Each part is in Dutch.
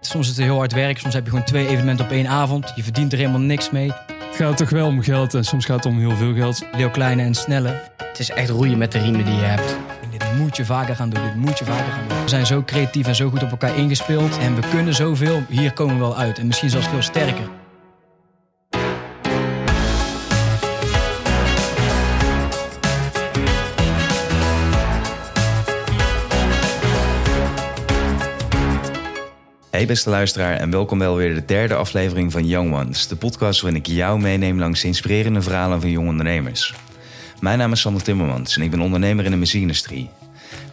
Soms is het heel hard werk, soms heb je gewoon twee evenementen op één avond. Je verdient er helemaal niks mee. Het gaat toch wel om geld en soms gaat het om heel veel geld. Heel kleine en snelle. Het is echt roeien met de riemen die je hebt. Dit moet je vaker gaan doen, dit moet je vaker gaan doen. We zijn zo creatief en zo goed op elkaar ingespeeld. En we kunnen zoveel, hier komen we wel uit. En misschien zelfs veel sterker. Hey beste luisteraar en welkom wel weer de derde aflevering van Young Ones. De podcast waarin ik jou meeneem langs inspirerende verhalen van jonge ondernemers. Mijn naam is Sander Timmermans en ik ben ondernemer in de muziekindustrie.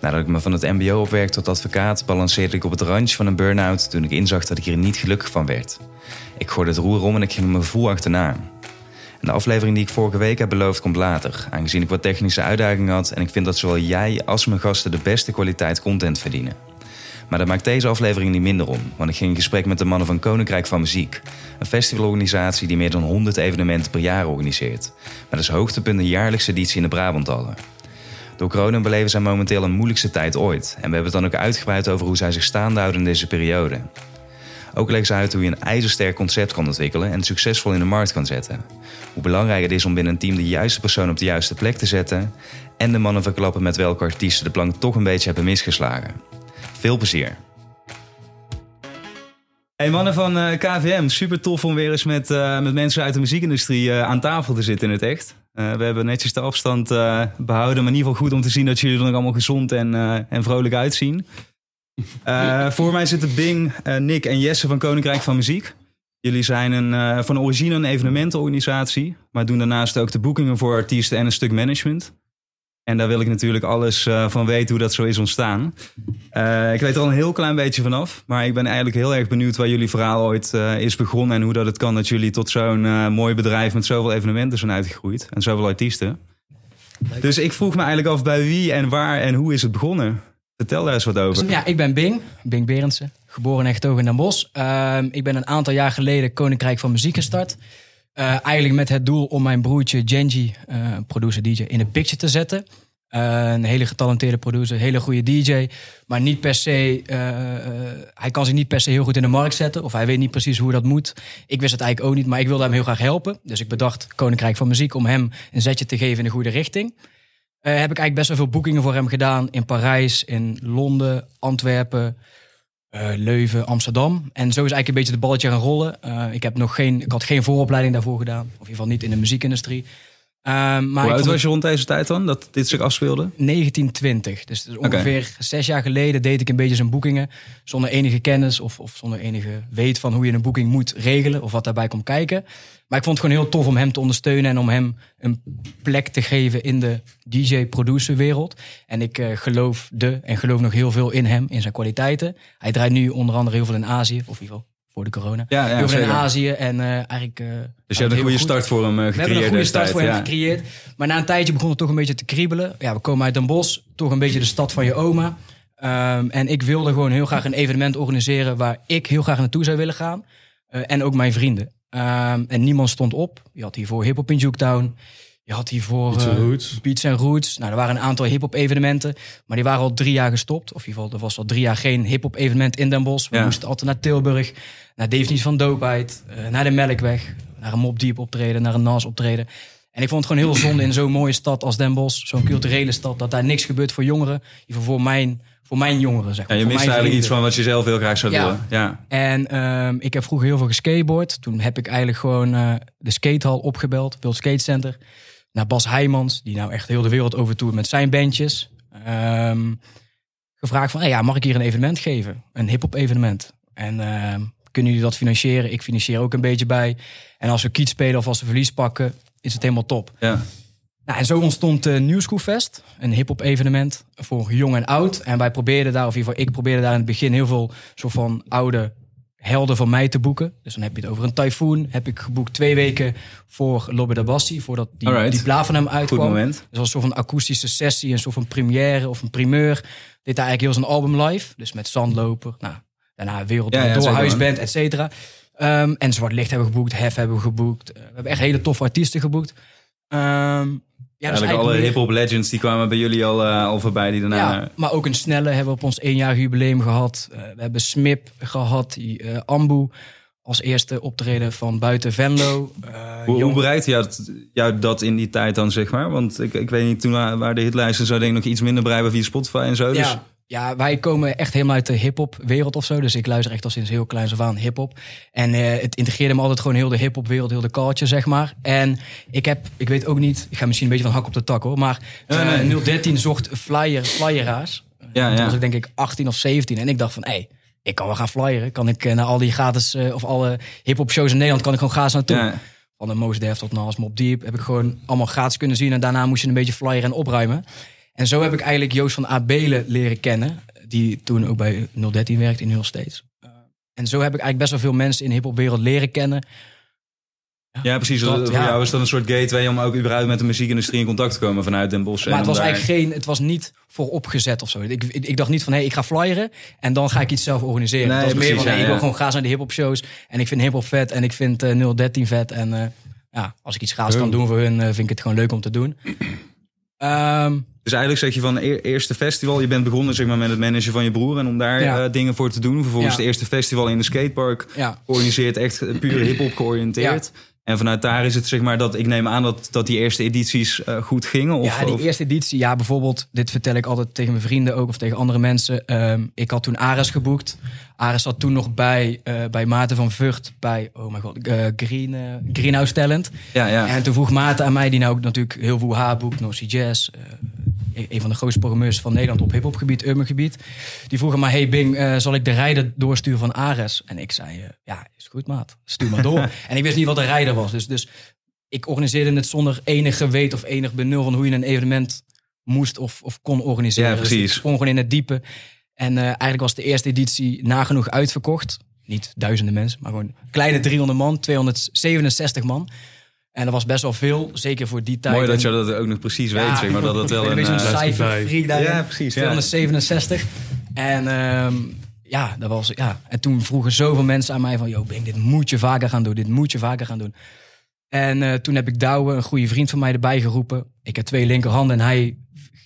Nadat ik me van het mbo opwerk tot advocaat... balanceerde ik op het randje van een burn-out toen ik inzag dat ik hier niet gelukkig van werd. Ik gooide het roer om en ik ging mijn gevoel achterna. De aflevering die ik vorige week heb beloofd komt later... aangezien ik wat technische uitdagingen had... en ik vind dat zowel jij als mijn gasten de beste kwaliteit content verdienen. Maar dat maakt deze aflevering niet minder om, want ik ging in gesprek met de mannen van Koninkrijk van Muziek. Een festivalorganisatie die meer dan 100 evenementen per jaar organiseert. Met als hoogtepunt een jaarlijkse editie in de Brabanthallen. Door corona beleven zij momenteel een moeilijkste tijd ooit. En we hebben het dan ook uitgebreid over hoe zij zich staande houden in deze periode. Ook leggen ze uit hoe je een ijzersterk concept kan ontwikkelen en succesvol in de markt kan zetten. Hoe belangrijk het is om binnen een team de juiste persoon op de juiste plek te zetten. En de mannen verklappen met welke artiesten de plank toch een beetje hebben misgeslagen. Veel plezier. Hey mannen van uh, KVM, super tof om weer eens met, uh, met mensen uit de muziekindustrie uh, aan tafel te zitten in het echt. we hebben netjes de afstand behouden, maar in ieder geval goed om te zien dat jullie er nog allemaal gezond en, en vrolijk uitzien. voor mij zitten Bing, Nick en Jesse van Koninkrijk van Muziek. Jullie zijn een, van origine een evenementenorganisatie, maar doen daarnaast ook de boekingen voor artiesten en een stuk management. En daar wil ik natuurlijk alles uh, van weten hoe dat zo is ontstaan. Uh, ik weet er al een heel klein beetje vanaf. Maar ik ben eigenlijk heel erg benieuwd waar jullie verhaal ooit uh, is begonnen. En hoe dat het kan dat jullie tot zo'n mooi bedrijf met zoveel evenementen zijn uitgegroeid. En zoveel artiesten. Dus ik vroeg me eigenlijk af bij wie en waar en hoe is het begonnen? Vertel daar eens wat over. Ja, ik ben Bing. Bing Berendsen. Geboren en getogen in Den Bosch. Ehm, ik ben een aantal jaar geleden Koninkrijk van Muziek gestart. Uh, eigenlijk met het doel om mijn broertje Genji, uh, producer DJ, in de picture te zetten. Uh, een hele getalenteerde producer, hele goede DJ. Maar niet per se, hij kan zich niet per se heel goed in de markt zetten. Of hij weet niet precies hoe dat moet. Ik wist het eigenlijk ook niet, maar ik wilde hem heel graag helpen. Dus ik bedacht Koninkrijk van Muziek om hem een zetje te geven in de goede richting. heb ik eigenlijk best wel veel boekingen voor hem gedaan. In Parijs, in Londen, Antwerpen, uh, Leuven, Amsterdam. En zo is eigenlijk een beetje de balletje gaan rollen. Uh, ik, heb nog geen, ik had geen vooropleiding daarvoor gedaan. Of in ieder geval niet in de muziekindustrie. Uh, maar Hoe oud was je rond deze tijd dan, dat dit zich afspeelde? 1920. Dus, dus ongeveer okay. zes jaar geleden deed ik een beetje zijn boekingen. Zonder enige kennis of, of zonder enige weet van hoe je een boeking moet regelen. Of wat daarbij komt kijken. Maar ik vond het gewoon heel tof om hem te ondersteunen. En om hem een plek te geven in de DJ-producer wereld. En ik uh, geloofde en geloof nog heel veel in hem, in zijn kwaliteiten. Hij draait nu onder andere heel veel in Azië. Of in ieder geval voor de corona. Ja, ja, heel veel in Azië. En uh, eigenlijk... Uh, dus je hebt een goede start voor hem gecreëerd. We hebben een goede start voor hem gecreëerd. Maar na een tijdje begon het toch een beetje te kriebelen. Ja, we komen uit Den Bosch. Toch een beetje de stad van je oma. Um, en ik wilde gewoon heel graag een evenement organiseren... waar ik heel graag naartoe zou willen gaan. En ook mijn vrienden. Um, en niemand stond op. Je had hiervoor Hip Hop in Juketown. Je had hiervoor Beats and Roots. Beats and Roots. Nou, er waren een aantal hip-hop evenementen. Maar die waren al drie jaar gestopt. Of in ieder geval, er was al drie jaar geen hip-hop evenement in Den Bosch. We ja. moesten altijd naar Tilburg. Naar Definitie van Doopheid. Uh, naar de Melkweg. Naar een Mob Deep optreden. Naar een Nas optreden. En ik vond het gewoon heel zonde in zo'n mooie stad als Den Bosch. Zo'n culturele stad. Dat daar niks gebeurt voor jongeren. Voor mijn voor mijn jongeren, zeg maar. Ja, je mist eigenlijk iets van wat je zelf heel graag zou ja. willen. Ja. En um, ik heb vroeger heel veel geskateboard. Toen heb ik eigenlijk gewoon uh, de skatehal opgebeld, World Skate Center. Naar Bas Heijmans, die nou echt heel de wereld over toert met zijn bandjes. Um, gevraagd van, hey, ja, mag ik hier een evenement geven? Een hip-hop evenement. En uh, kunnen jullie dat financieren? Ik financier ook een beetje bij. En als we kiet spelen of als we verlies pakken, is het helemaal top. Ja. Nou, en zo ontstond de New School Fest, een hip-hop evenement voor jong en oud. En wij probeerden daar, of in ieder geval ik probeerde daar in het begin heel veel soort van oude helden van mij te boeken. Dus dan heb je het over een tyfoon. Heb ik geboekt twee weken voor Lobby da Bassi, voordat die, Alright. die plaat van hem uitkwam. Goed moment. Dus als een soort van akoestische sessie, een soort van première of een primeur. Dit eigenlijk heel zijn album live, dus met Zandloper. Nou, daarna Wereld Ja, ja, door Huisband, et cetera. Um, en Zwart Licht hebben we geboekt, Hef hebben we geboekt. Uh, we hebben echt hele toffe artiesten geboekt. Ehm, ja, dus Eigenlijk alle hip-hop legends die kwamen bij jullie al, eh, al voorbij. Die daarna. Ja, maar ook een snelle hebben we op ons éénjarig jubileum gehad. Eh, we hebben Smip gehad, die eh, Ambu als eerste optreden van buiten Venlo. Hoe, hoe bereikte jou, dat- jou dat in die tijd dan, zeg maar? Want ik, ik weet niet, toen wa- waren de hitlijsten zo denk ik nog iets minder bereikbaar via Spotify en zo. Dus Ja, wij komen echt helemaal uit de hip-hop wereld of zo. Dus ik luister echt al sinds heel kleins af aan hip-hop. En eh, het integreerde me altijd gewoon heel de hip-hop wereld, heel de culture, zeg maar. En ik heb, ik weet ook niet, ik ga misschien een beetje van hak op de tak hoor. Maar Ja, eh, nee. 013 zocht flyer, flyeraars. Ja, Toen ja. was ik denk ik 18 of 17. En ik dacht van, hé, hey, ik kan wel gaan flyeren. Kan ik eh, naar al die gratis, of alle hip-hop shows in Nederland, kan ik gewoon gratis naartoe. ja. Van de Mos Def tot Nas Mob Deep heb ik gewoon allemaal gratis kunnen zien. En daarna moest je een beetje flyeren en opruimen. En zo heb ik eigenlijk Joost van Abelen leren kennen. Die toen ook bij 013 werkte in heel steeds. En zo heb ik eigenlijk best wel veel mensen in de hip-hopwereld leren kennen. ja, precies. Dat, voor ja. jou was dat een soort gateway om ook überhaupt met de muziekindustrie in contact te komen vanuit Den Bosch. Maar het was daar- eigenlijk geen, het was niet vooropgezet of zo. Ik, ik, ik dacht niet van, hé, ik ga flyeren en dan ga ik iets zelf organiseren. Nee, het was meer van, hey, ja, ik wil ja. gewoon graag naar de hip-hop shows. En ik vind hip-hop vet en ik vind eh 013 vet. En eh, ja, als ik iets gratis kan doen voor hun, eh, vind ik het gewoon leuk om te doen. Ehm, Dus eigenlijk zeg je van eer- eerste festival, je bent begonnen zeg maar, met het managen van je broer en om daar Ja. eh, dingen voor te doen. Vervolgens Ja. het eerste festival in de skatepark ja. georganiseerd, echt puur hip-hop georiënteerd. En vanuit daar is het zeg maar dat ik neem aan dat, dat die eerste edities eh, goed gingen. Of, ja, die of- eerste editie, ja, bijvoorbeeld, dit vertel ik altijd tegen mijn vrienden ook of tegen andere mensen. Ehm, ik had toen Ares geboekt. Ares zat toen nog bij, eh, bij Maarten van Vught bij, oh mijn god, Green, Greenhouse Talent. ja, ja. En toen vroeg Maarten aan mij, die nou ook natuurlijk heel veel haar boekt, Norsy Jazz. Eh, een van de grootste programmeurs van Nederland op hip-hop gebied, urban gebied. Die vroeg aan mij, hey Bing, eh, zal ik de rijder doorsturen van Ares? En ik zei, eh, ja, is goed maat, stuur maar door. en ik wist niet wat een rijder was. Dus, dus ik organiseerde het zonder enig geweten of enig benul van hoe je een evenement moest of, of kon organiseren. Ja, Dus precies. ik sprong gewoon in het diepe. En eh, eigenlijk was de eerste editie nagenoeg uitverkocht. Niet duizenden mensen, maar gewoon kleine 300 man, 267 man. En dat was best wel veel, zeker voor die tijd. Mooi dat je dat ook nog precies ja, weet, zeg maar. Dat het wel een... een eh, cijfer. cijfer freak daarin. Ja, precies, ja. 267. En ehm, ja, dat was, ja, en toen vroegen zoveel mensen aan mij van... Yo, Bing, dit moet je vaker gaan doen. Dit moet je vaker gaan doen. En eh, toen heb ik Douwe, een goede vriend van mij, erbij geroepen. Ik heb twee linkerhanden en hij,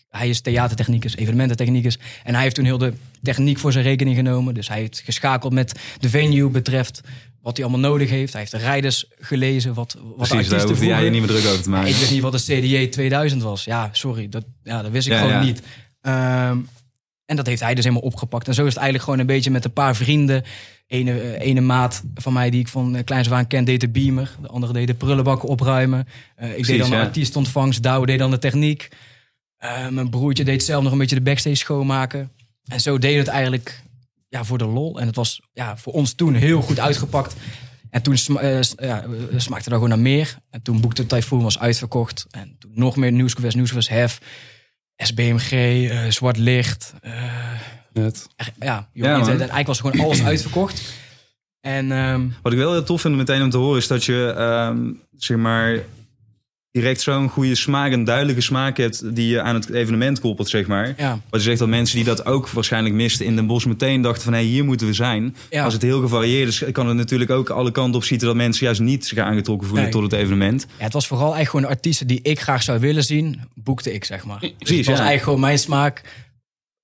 hij is theatertechnicus, evenemententechnicus. En hij heeft toen heel de techniek voor zijn rekening genomen. Dus hij heeft geschakeld met de venue betreft wat hij allemaal nodig heeft. Hij heeft de rijders gelezen, wat, wat Precies, daar hoefde jij je niet meer druk over te Ja, maken. ik wist niet wat de CDJ 2000 was. Ja, sorry, dat, ja, dat wist ik Ja, gewoon ja. niet. Ehm, en dat heeft hij dus helemaal opgepakt. En zo is het eigenlijk gewoon een beetje met een paar vrienden. Ene, eh, ene maat van mij die ik van eh, kleins aan ken, deed de beamer. De andere deed de prullenbakken opruimen. Eh, ik Precies, deed dan de artiestontvangst. Douwe deed dan de techniek. Mijn broertje deed zelf nog een beetje de backstage schoonmaken. En zo deed het eigenlijk ja, voor de lol. En het was ja, voor ons toen heel goed uitgepakt. En toen sma eh, ja, eh, smaakte dat gewoon naar meer. En toen boekte Typhoon was uitverkocht. En toen nog meer Nieuwsquest, Nieuwsquest Hef. SBMG, eh, Zwart Licht. eh, Net. ja, Ja, ja man. eigenlijk was er gewoon alles uitverkocht. En ehm, Wat ik wel heel tof vind meteen om te horen is dat je ehm, zeg maar direct zo'n goede smaak, een duidelijke smaak hebt die je aan het evenement koppelt, zeg maar. ja, Wat je zegt dat mensen die dat ook waarschijnlijk misten in Den Bosch meteen dachten van hé, hier moeten we zijn. Ja. Als het heel gevarieerd is, kan het natuurlijk ook alle kanten op zitten dat mensen juist niet zich aangetrokken voelen Nee. tot het evenement. ja, het was vooral echt gewoon artiesten die ik graag zou willen zien, boekte ik, zeg maar. Dus Precies, het was eigenlijk gewoon mijn smaak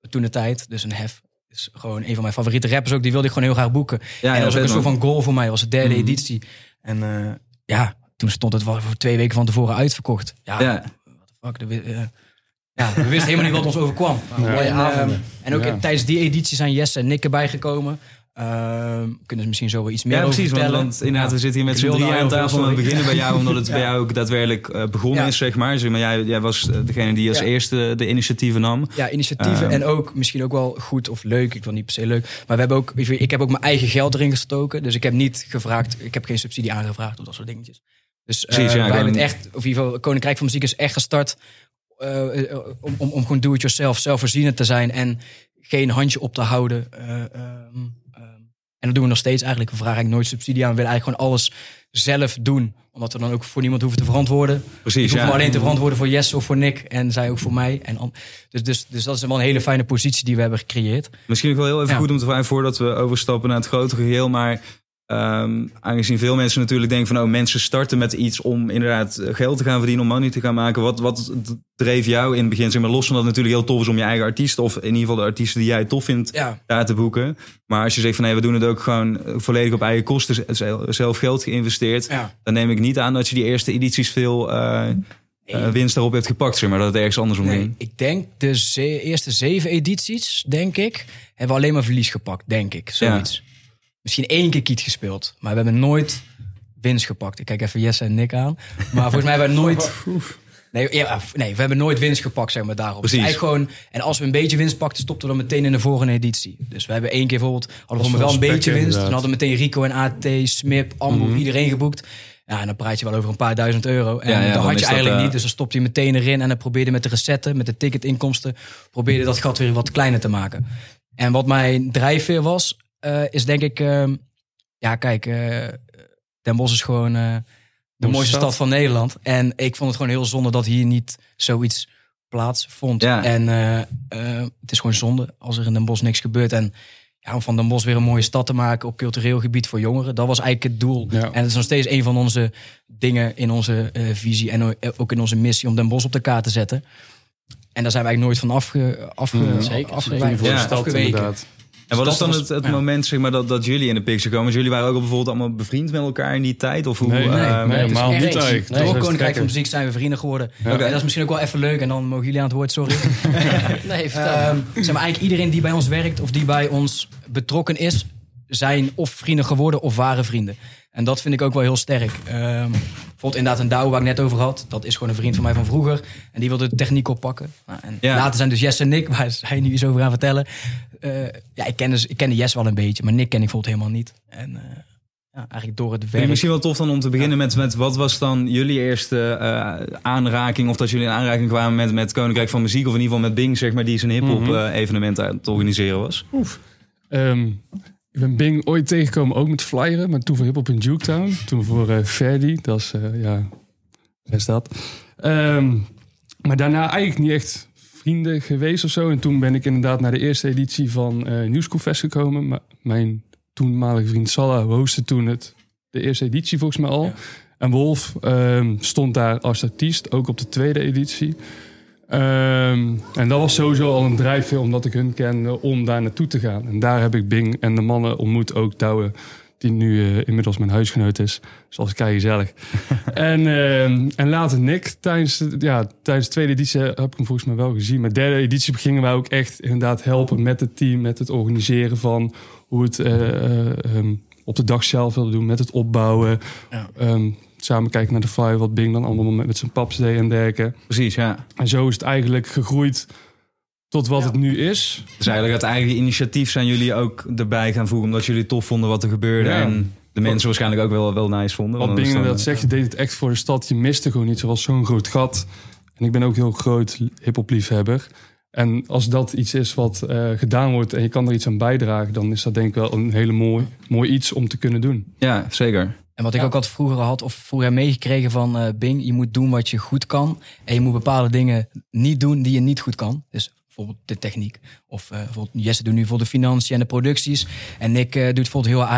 toen de tijd. Dus een Hef is gewoon een van mijn favoriete rappers ook. Die wilde ik gewoon heel graag boeken. Ja, en dat was ook een soort van goal voor mij. Was de derde Mhm. editie. En eh, ja, toen stond het wel voor twee weken van tevoren uitverkocht. Ja, Ja. fuck, de, eh, ja, we wisten helemaal niet wat ons overkwam. Ja. en, ehm, en ook Ja. in- tijdens die editie zijn Jesse en Nick erbij gekomen. Ehm, kunnen ze misschien zo wel iets meer Ja, over precies. Want, vertellen. want inderdaad, we zitten hier met Ik z'n drieën aan tafel. En we beginnen bij jou omdat het Ja. bij jou ook daadwerkelijk eh, begonnen Ja. is, zeg maar. Zeg maar jij, jij was degene die als Ja. eerste de initiatieven nam. Ja, initiatieven Ehm. en ook misschien ook wel goed of leuk. Ik wil niet per se leuk. Maar we hebben ook, ik heb ook mijn eigen geld erin gestoken. Dus ik heb niet gevraagd, ik heb geen subsidie aangevraagd of dat soort dingetjes. Dus eh Precies, ja, wij hebben gewoon- het echt, of in ieder geval Koninkrijk van Muziek is echt gestart eh, om, om, om gewoon do-it-yourself, zelfvoorzienend te zijn en geen handje op te houden. Eh, ehm, ehm, en dat doen we nog steeds eigenlijk. We vragen eigenlijk nooit subsidie aan. We willen eigenlijk gewoon alles zelf doen. Omdat we dan ook voor niemand hoeven te verantwoorden. Precies, ja. me alleen te verantwoorden voor Jesse of voor Nick. En zij ook voor mij. En dus, dus, dus dat is wel een hele fijne positie die we hebben gecreëerd. Misschien ook wel heel even Ja. goed om te vragen voordat we overstappen naar het grotere geheel. Maar Ehm, aangezien veel mensen natuurlijk denken van... oh, mensen starten met iets om inderdaad geld te gaan verdienen... om money te gaan maken. Wat, wat dreef jou in het begin? Zeg maar, los van dat het natuurlijk heel tof is om je eigen artiest... of in ieder geval de artiesten die jij tof vindt, Ja. daar te boeken. Maar als je zegt van nee, we doen het ook gewoon volledig op eigen kosten... zelf geld geïnvesteerd... Ja. dan neem ik niet aan dat je die eerste edities veel eh, eh, winst daarop hebt gepakt. Zeg maar dat het ergens andersom Nee, ging. ik denk de ze- eerste zeven edities, denk ik, hebben we alleen maar verlies gepakt, denk ik. Zoiets. Misschien één keer kiet gespeeld, maar we hebben nooit winst gepakt. Ik kijk even Jesse en Nick aan. Maar volgens mij hebben we nooit... Nee, ja, nee, we hebben nooit winst gepakt, zeg maar, daarop. Precies. Dus eigenlijk gewoon, en als we een beetje winst pakten, stopten we dan meteen in de volgende editie. Dus we hebben één keer bijvoorbeeld, hadden we wel een beetje winst. Dan inderdaad. hadden we meteen Rico en AT, Smip, Ambo, iedereen geboekt. Ja, en dan praat je wel over een paar duizend euro. En Ja, ja, dat dan had je dat, eigenlijk eh, niet. Dus dan stopte je meteen erin en dan probeerde met de recetten, met de ticketinkomsten, probeerde dat gat weer wat kleiner te maken. En wat mijn drijfveer was, is denk ik, ehm, ja kijk, eh Den Bosch is gewoon eh, de mooiste stad. stad van Nederland. En ik vond het gewoon heel zonde dat hier niet zoiets plaatsvond. Ja. En eh, eh, het is gewoon zonde als er in Den Bosch niks gebeurt. En ja, om van Den Bosch weer een mooie stad te maken op cultureel gebied voor jongeren. Dat was eigenlijk het doel. Ja. En het is nog steeds een van onze dingen in onze eh, visie en ook in onze missie om Den Bosch op de kaart te zetten. En daar zijn wij eigenlijk nooit van afge, afge, Mm, zeker. afgewijkt. voor de Ja, stad afgeweken. En wat is dan het, was- het ja. moment zeg maar, dat, dat jullie in de picture komen? Jullie waren ook bijvoorbeeld allemaal bevriend met elkaar in die tijd? Of hoe, Nee, nee, eh, nee, helemaal niet echt- eigenlijk. Door Dat is Koninkrijk van Muziek zijn we vrienden geworden. Ja. En dat is misschien ook wel even leuk. En dan mogen jullie aan het woord, sorry. Nee, vertel. Ehm, zeg maar, eigenlijk iedereen die bij ons werkt of die bij ons betrokken is, zijn of vrienden geworden of waren vrienden. En dat vind ik ook wel heel sterk. Ehm, bijvoorbeeld inderdaad een Douwe waar ik net over had. Dat is gewoon een vriend van mij van vroeger. En die wilde de techniek oppakken. Nou, en Ja. later zijn dus Jesse en Nick, waar zij nu iets over gaan vertellen. Eh, ja, ik kende, ik kende Jesse wel een beetje, maar Nick ken ik bijvoorbeeld helemaal niet. En eh, ja, eigenlijk door het Vind werk... misschien wel tof dan om te beginnen met, met wat was dan jullie eerste eh, aanraking? Of dat jullie in aanraking kwamen met, met Koninkrijk van Muziek. Of in ieder geval met Bing, zeg maar, die zijn hip-hop Mhm. evenement aan het organiseren was. Ehm, ik ben Bing ooit tegengekomen, ook met flyeren, maar toen voor Hip Hop in Juketown. Toen voor Ferdi, dat is, eh, ja, is dat? Ehm, maar daarna eigenlijk niet echt vrienden geweest of zo. En toen ben ik inderdaad naar de eerste editie van New School Fest gekomen. Maar mijn toenmalige vriend Salah hostte toen het, de eerste editie volgens mij al. Ja. En Wolf ehm, stond daar als artiest, ook op de tweede editie. Ehm, en dat was sowieso al een drijfveer omdat ik hun kende om daar naartoe te gaan. En daar heb ik Bing en de mannen ontmoet, ook Douwe, die nu eh, inmiddels mijn huisgenoot is. Zoals kei gezellig. en, ehm, en later Nick, tijdens, de- ja, tijdens de tweede editie heb ik hem volgens mij wel gezien. Maar de derde editie gingen wij ook echt inderdaad helpen met het team, met het organiseren van hoe het eh, eh, ehm, op de dag zelf wilde doen, met het opbouwen. Ja. Samen kijken naar de flyer, wat Bing dan allemaal met, met zijn paps deed en dergelijke. Precies, ja. En zo is het eigenlijk gegroeid tot wat het nu is. Dus eigenlijk het eigen initiatief zijn jullie ook erbij gaan voegen. Omdat jullie tof vonden wat er gebeurde. Ja. En de mensen waarschijnlijk ook wel, wel nice vonden. Wat Want Bing inderdaad zegt, je deed het echt voor de stad. Je miste gewoon niet. Er was zo'n groot gat. En ik ben ook heel groot hip-hop liefhebber. En als dat iets is wat eh, gedaan wordt en je kan er iets aan bijdragen, dan is dat denk ik wel een hele mooi, mooi iets om te kunnen doen. Ja, zeker. En wat ik ook altijd vroeger had, of vroeger meegekregen van eh, Bing, je moet doen wat je goed kan. En je moet bepaalde dingen niet doen die je niet goed kan. Dus bijvoorbeeld de techniek. Of eh, bijvoorbeeld Jesse doet nu voor de financiën en de producties. En Nick eh, doet bijvoorbeeld heel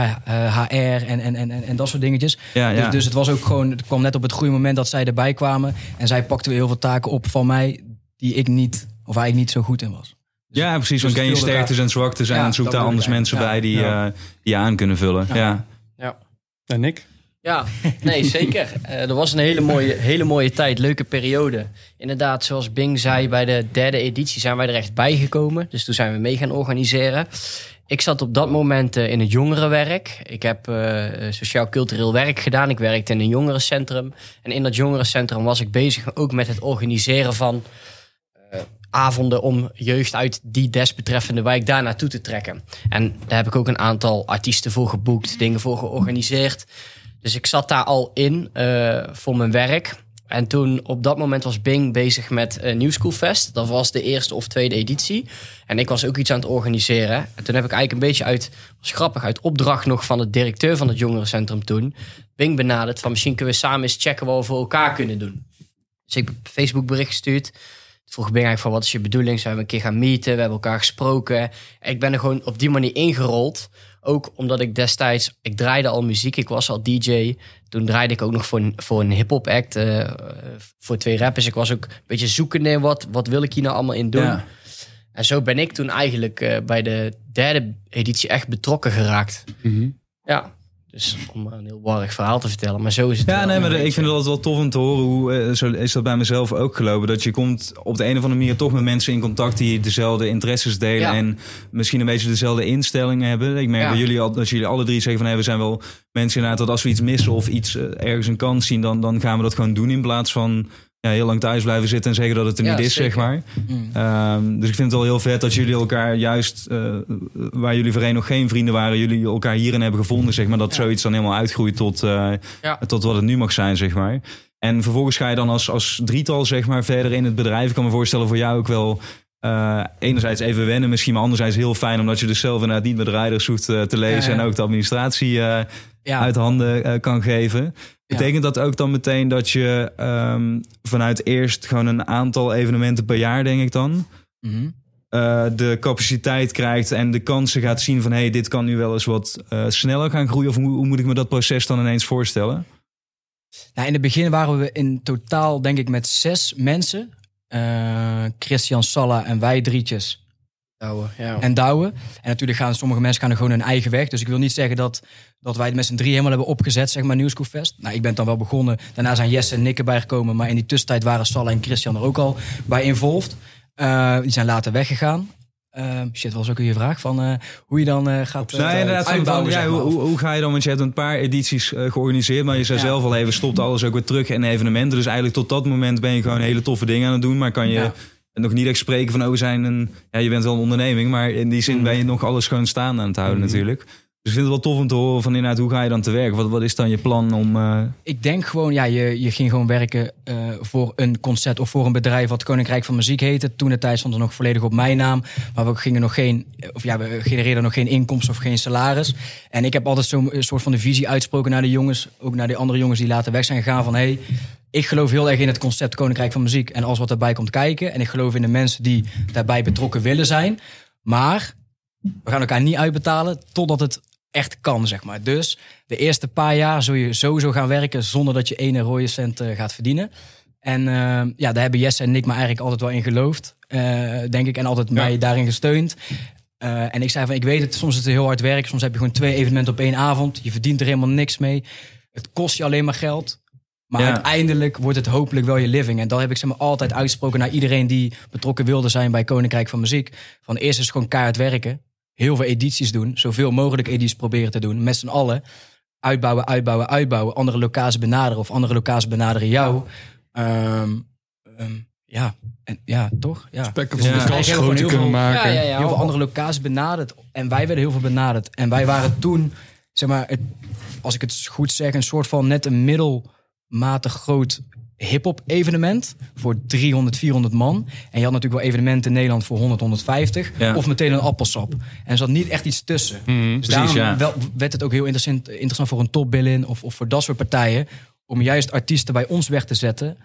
HR en, en, en, en dat soort dingetjes. Ja, ja. Dus, dus het was ook gewoon, het kwam net op het goede moment dat zij erbij kwamen. En zij pakten weer heel veel taken op van mij die ik niet, of waar ik niet zo goed in was. ja, precies. dus Dan ken je sterktes en zwaktes en zoek daar anders ik mensen bij eigenlijk. die, die je aan kunnen vullen. Ja. En Nick? Ja, nee, zeker. Eh er was een hele mooie, hele mooie tijd, leuke periode. Inderdaad, zoals Bing zei, bij de derde editie zijn wij er echt bij gekomen. Dus toen zijn we mee gaan organiseren. Ik zat op dat moment eh, in het jongerenwerk. Ik heb eh, sociaal-cultureel werk gedaan. Ik werkte in een jongerencentrum. En in dat jongerencentrum was ik bezig ook met het organiseren van avonden om jeugd uit die desbetreffende wijk daar naartoe te trekken. En daar heb ik ook een aantal artiesten voor geboekt, dingen voor georganiseerd. Dus ik zat daar al in eh, voor mijn werk. En toen op dat moment was Bing bezig met uh, New School Fest. Dat was de eerste of tweede editie. En ik was ook iets aan het organiseren. En toen heb ik eigenlijk een beetje uit, was grappig, uit opdracht nog van de directeur van het jongerencentrum toen, Bing benaderd van misschien kunnen we samen eens checken wat we voor elkaar kunnen doen. Dus ik heb Facebook bericht gestuurd. Vroeg Bing eigenlijk van wat is je bedoeling? Zijn we een keer gaan meeten? We hebben elkaar gesproken. En ik ben er gewoon op die manier ingerold. ook omdat ik destijds, ik draaide al muziek, ik was al DJ. Toen draaide ik ook nog voor een, voor een hip-hop act, eh, voor twee rappers. Ik was ook een beetje zoekende in wat, wat wil ik hier nou allemaal in doen. Ja. En zo ben ik toen eigenlijk eh, bij de derde editie echt betrokken geraakt. Mhm. Ja, dus om een heel warrig verhaal te vertellen, maar zo is het. Ja, nee, maar ik vind het altijd wel tof om te horen hoe eh, zo is dat bij mezelf ook gelopen. Dat je komt op de een of andere manier toch met mensen in contact die dezelfde interesses delen Ja. en misschien een beetje dezelfde instellingen hebben. Ik merk Ja. bij jullie al dat jullie alle drie zeggen van hey, we zijn wel mensen inderdaad dat als we iets missen of iets eh, ergens een kans zien, dan, dan gaan we dat gewoon doen in plaats van ja, heel lang thuis blijven zitten en zeggen dat het er Ja, niet is, zeg maar. Mm. Ehm, dus ik vind het wel heel vet dat jullie elkaar juist, eh, waar jullie voorheen nog geen vrienden waren, jullie elkaar hierin hebben gevonden, zeg maar. Dat Ja. zoiets dan helemaal uitgroeit tot, Ja. tot wat het nu mag zijn, zeg maar. En vervolgens ga je dan als, als drietal, zeg maar, verder in het bedrijf. Ik kan me voorstellen voor jou ook wel eh, enerzijds even wennen, misschien, maar anderzijds heel fijn, omdat je dus zelf inderdaad niet met rijders hoeft eh, te lezen en ook de administratie eh, Ja, uit handen kan geven. Betekent dat ook dan meteen dat je ehm, vanuit eerst gewoon een aantal evenementen per jaar, denk ik dan, Mhm. de capaciteit krijgt en de kansen gaat zien van hé, hey, dit kan nu wel eens wat sneller gaan groeien? Of hoe, hoe moet ik me dat proces dan ineens voorstellen? Nou, in het begin waren we in totaal, denk ik, met zes mensen. Eh, Christian Salla en wij drietjes. Douwe, ja. en Douwe. En natuurlijk gaan sommige mensen gaan er gewoon hun eigen weg. Dus ik wil niet zeggen dat, dat wij het met z'n drie helemaal hebben opgezet, zeg maar, New School Fest. Nou, ik ben dan wel begonnen. Daarna zijn Jesse en Nick erbij gekomen. Maar in die tussentijd waren Salla en Christian er ook al bij involved. Eh, die zijn later weggegaan. Eh, shit, was ook weer je vraag van eh, hoe je dan eh, gaat eh, Nee, inderdaad. Van, uitbouwen, van, ja, hoe, hoe, hoe ga je dan? Want je hebt een paar edities georganiseerd, maar je zei Ja. zelf al even, stopt alles ook weer terug in evenementen. Dus eigenlijk tot dat moment ben je gewoon hele toffe dingen aan het doen. Maar kan je Ja. nog niet echt spreken van, oh, we zijn een... Ja, je bent wel een onderneming, maar in die zin ben je nog alles gewoon staan aan het houden natuurlijk. Dus ik vind het wel tof om te horen van inderdaad, hoe ga je dan te werk? Wat, wat is dan je plan om... eh, Ik denk gewoon, ja, je, je ging gewoon werken eh, voor een concert of voor een bedrijf wat Koninkrijk van Muziek heette. Toen de tijd stond er nog volledig op mijn naam. Maar we gingen nog geen, of ja, we genereerden nog geen inkomsten of geen salaris. En ik heb altijd zo'n soort van de visie uitsproken naar de jongens, ook naar de andere jongens die later weg zijn gegaan. Van hey, ik geloof heel erg in het concept Koninkrijk van Muziek en alles wat daarbij komt kijken. En ik geloof in de mensen die daarbij betrokken willen zijn. Maar we gaan elkaar niet uitbetalen totdat het echt kan, zeg maar. Dus de eerste paar jaar zul je sowieso gaan werken zonder dat je ene rode cent eh, gaat verdienen. En eh, ja, daar hebben Jesse en Nick me eigenlijk altijd wel in geloofd, eh, denk ik. En altijd mij daarin gesteund. En ik zei van, ik weet het, soms is het heel hard werk. Soms heb je gewoon twee evenementen op één avond. Je verdient er helemaal niks mee. Het kost je alleen maar geld. Maar Ja. uiteindelijk wordt het hopelijk wel je living. En dat heb ik zeg maar, altijd uitgesproken naar iedereen die betrokken wilde zijn bij Koninkrijk van Muziek. Van eerst is gewoon keihard werken. Heel veel edities doen. Zoveel mogelijk edities proberen te doen. Met z'n allen. Uitbouwen, uitbouwen, uitbouwen. Andere locaties benaderen. Of andere locaties benaderen jou. Ehm, ehm, ja, en, ja, toch? Ja. Spekken Dus van we de groter kunnen veel- maken. Ja, ja, ja. heel veel andere locaties benaderd. En wij werden heel veel benaderd. En wij waren toen, zeg maar, het, als ik het goed zeg, een soort van net een middelmatig groot hip-hop evenement voor 300, 400 man. En je had natuurlijk wel evenementen in Nederland voor 100, 150. Ja. Of meteen een appelsap. En er zat niet echt iets tussen. Mhm. Dus Precies, daarom ja. wel, werd het ook heel interessant, interessant voor een topbillin of, of voor dat soort partijen. Om juist artiesten bij ons weg te zetten.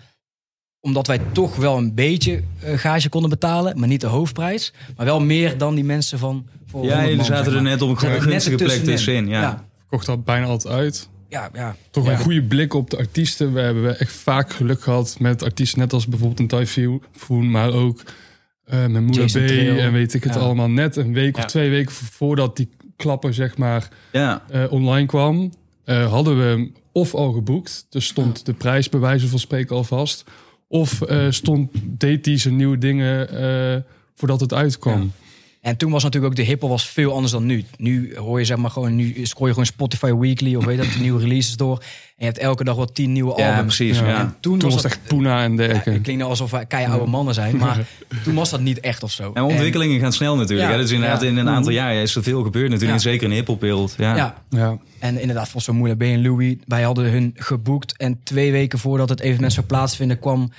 Omdat wij toch wel een beetje eh, gage konden betalen. Maar niet de hoofdprijs. Maar wel meer dan die mensen van... Voor ja, 100 jullie zaten er net op een gunstige plek tussenin. Ja. Ja, Kocht dat bijna altijd uit. Ja, ja. Toch Ja. een goede blik op de artiesten. We hebben echt vaak geluk gehad met artiesten, net als bijvoorbeeld een Typhoon, maar ook eh mijn moeder B en weet ik het Ja. allemaal. Net een week Ja. of twee weken vo- voordat die klapper zeg maar Ja. eh, online kwam, eh, hadden we hem of al geboekt. Dus stond de prijs bij wijze van spreken al vast. Of eh, stond, deed hij zijn nieuwe dingen eh, voordat het uitkwam. En toen was natuurlijk ook de hiphop was veel anders dan nu. Nu hoor je zeg maar gewoon, nu scroll je gewoon Spotify Weekly of weet dat, de nieuwe releases door. En je hebt elke dag wat tien nieuwe Ja, albums. precies. Ja. Ja. En toen, Toen was was het dat, echt Poena en ja, dergelijke. het klinkt nou alsof wij keihard oude mannen zijn, maar toen was dat niet echt of zo. En ontwikkelingen gaan snel natuurlijk. Ja. hè. Dus inderdaad, Ja. in een aantal jaar is er veel gebeurd natuurlijk. Ja. Zeker in de hiphopwereld. Ja. En, ja, ja. en inderdaad, volgens zo moeilijk. Ben en Louis, wij hadden hun geboekt en twee weken voordat het evenement zou plaatsvinden kwam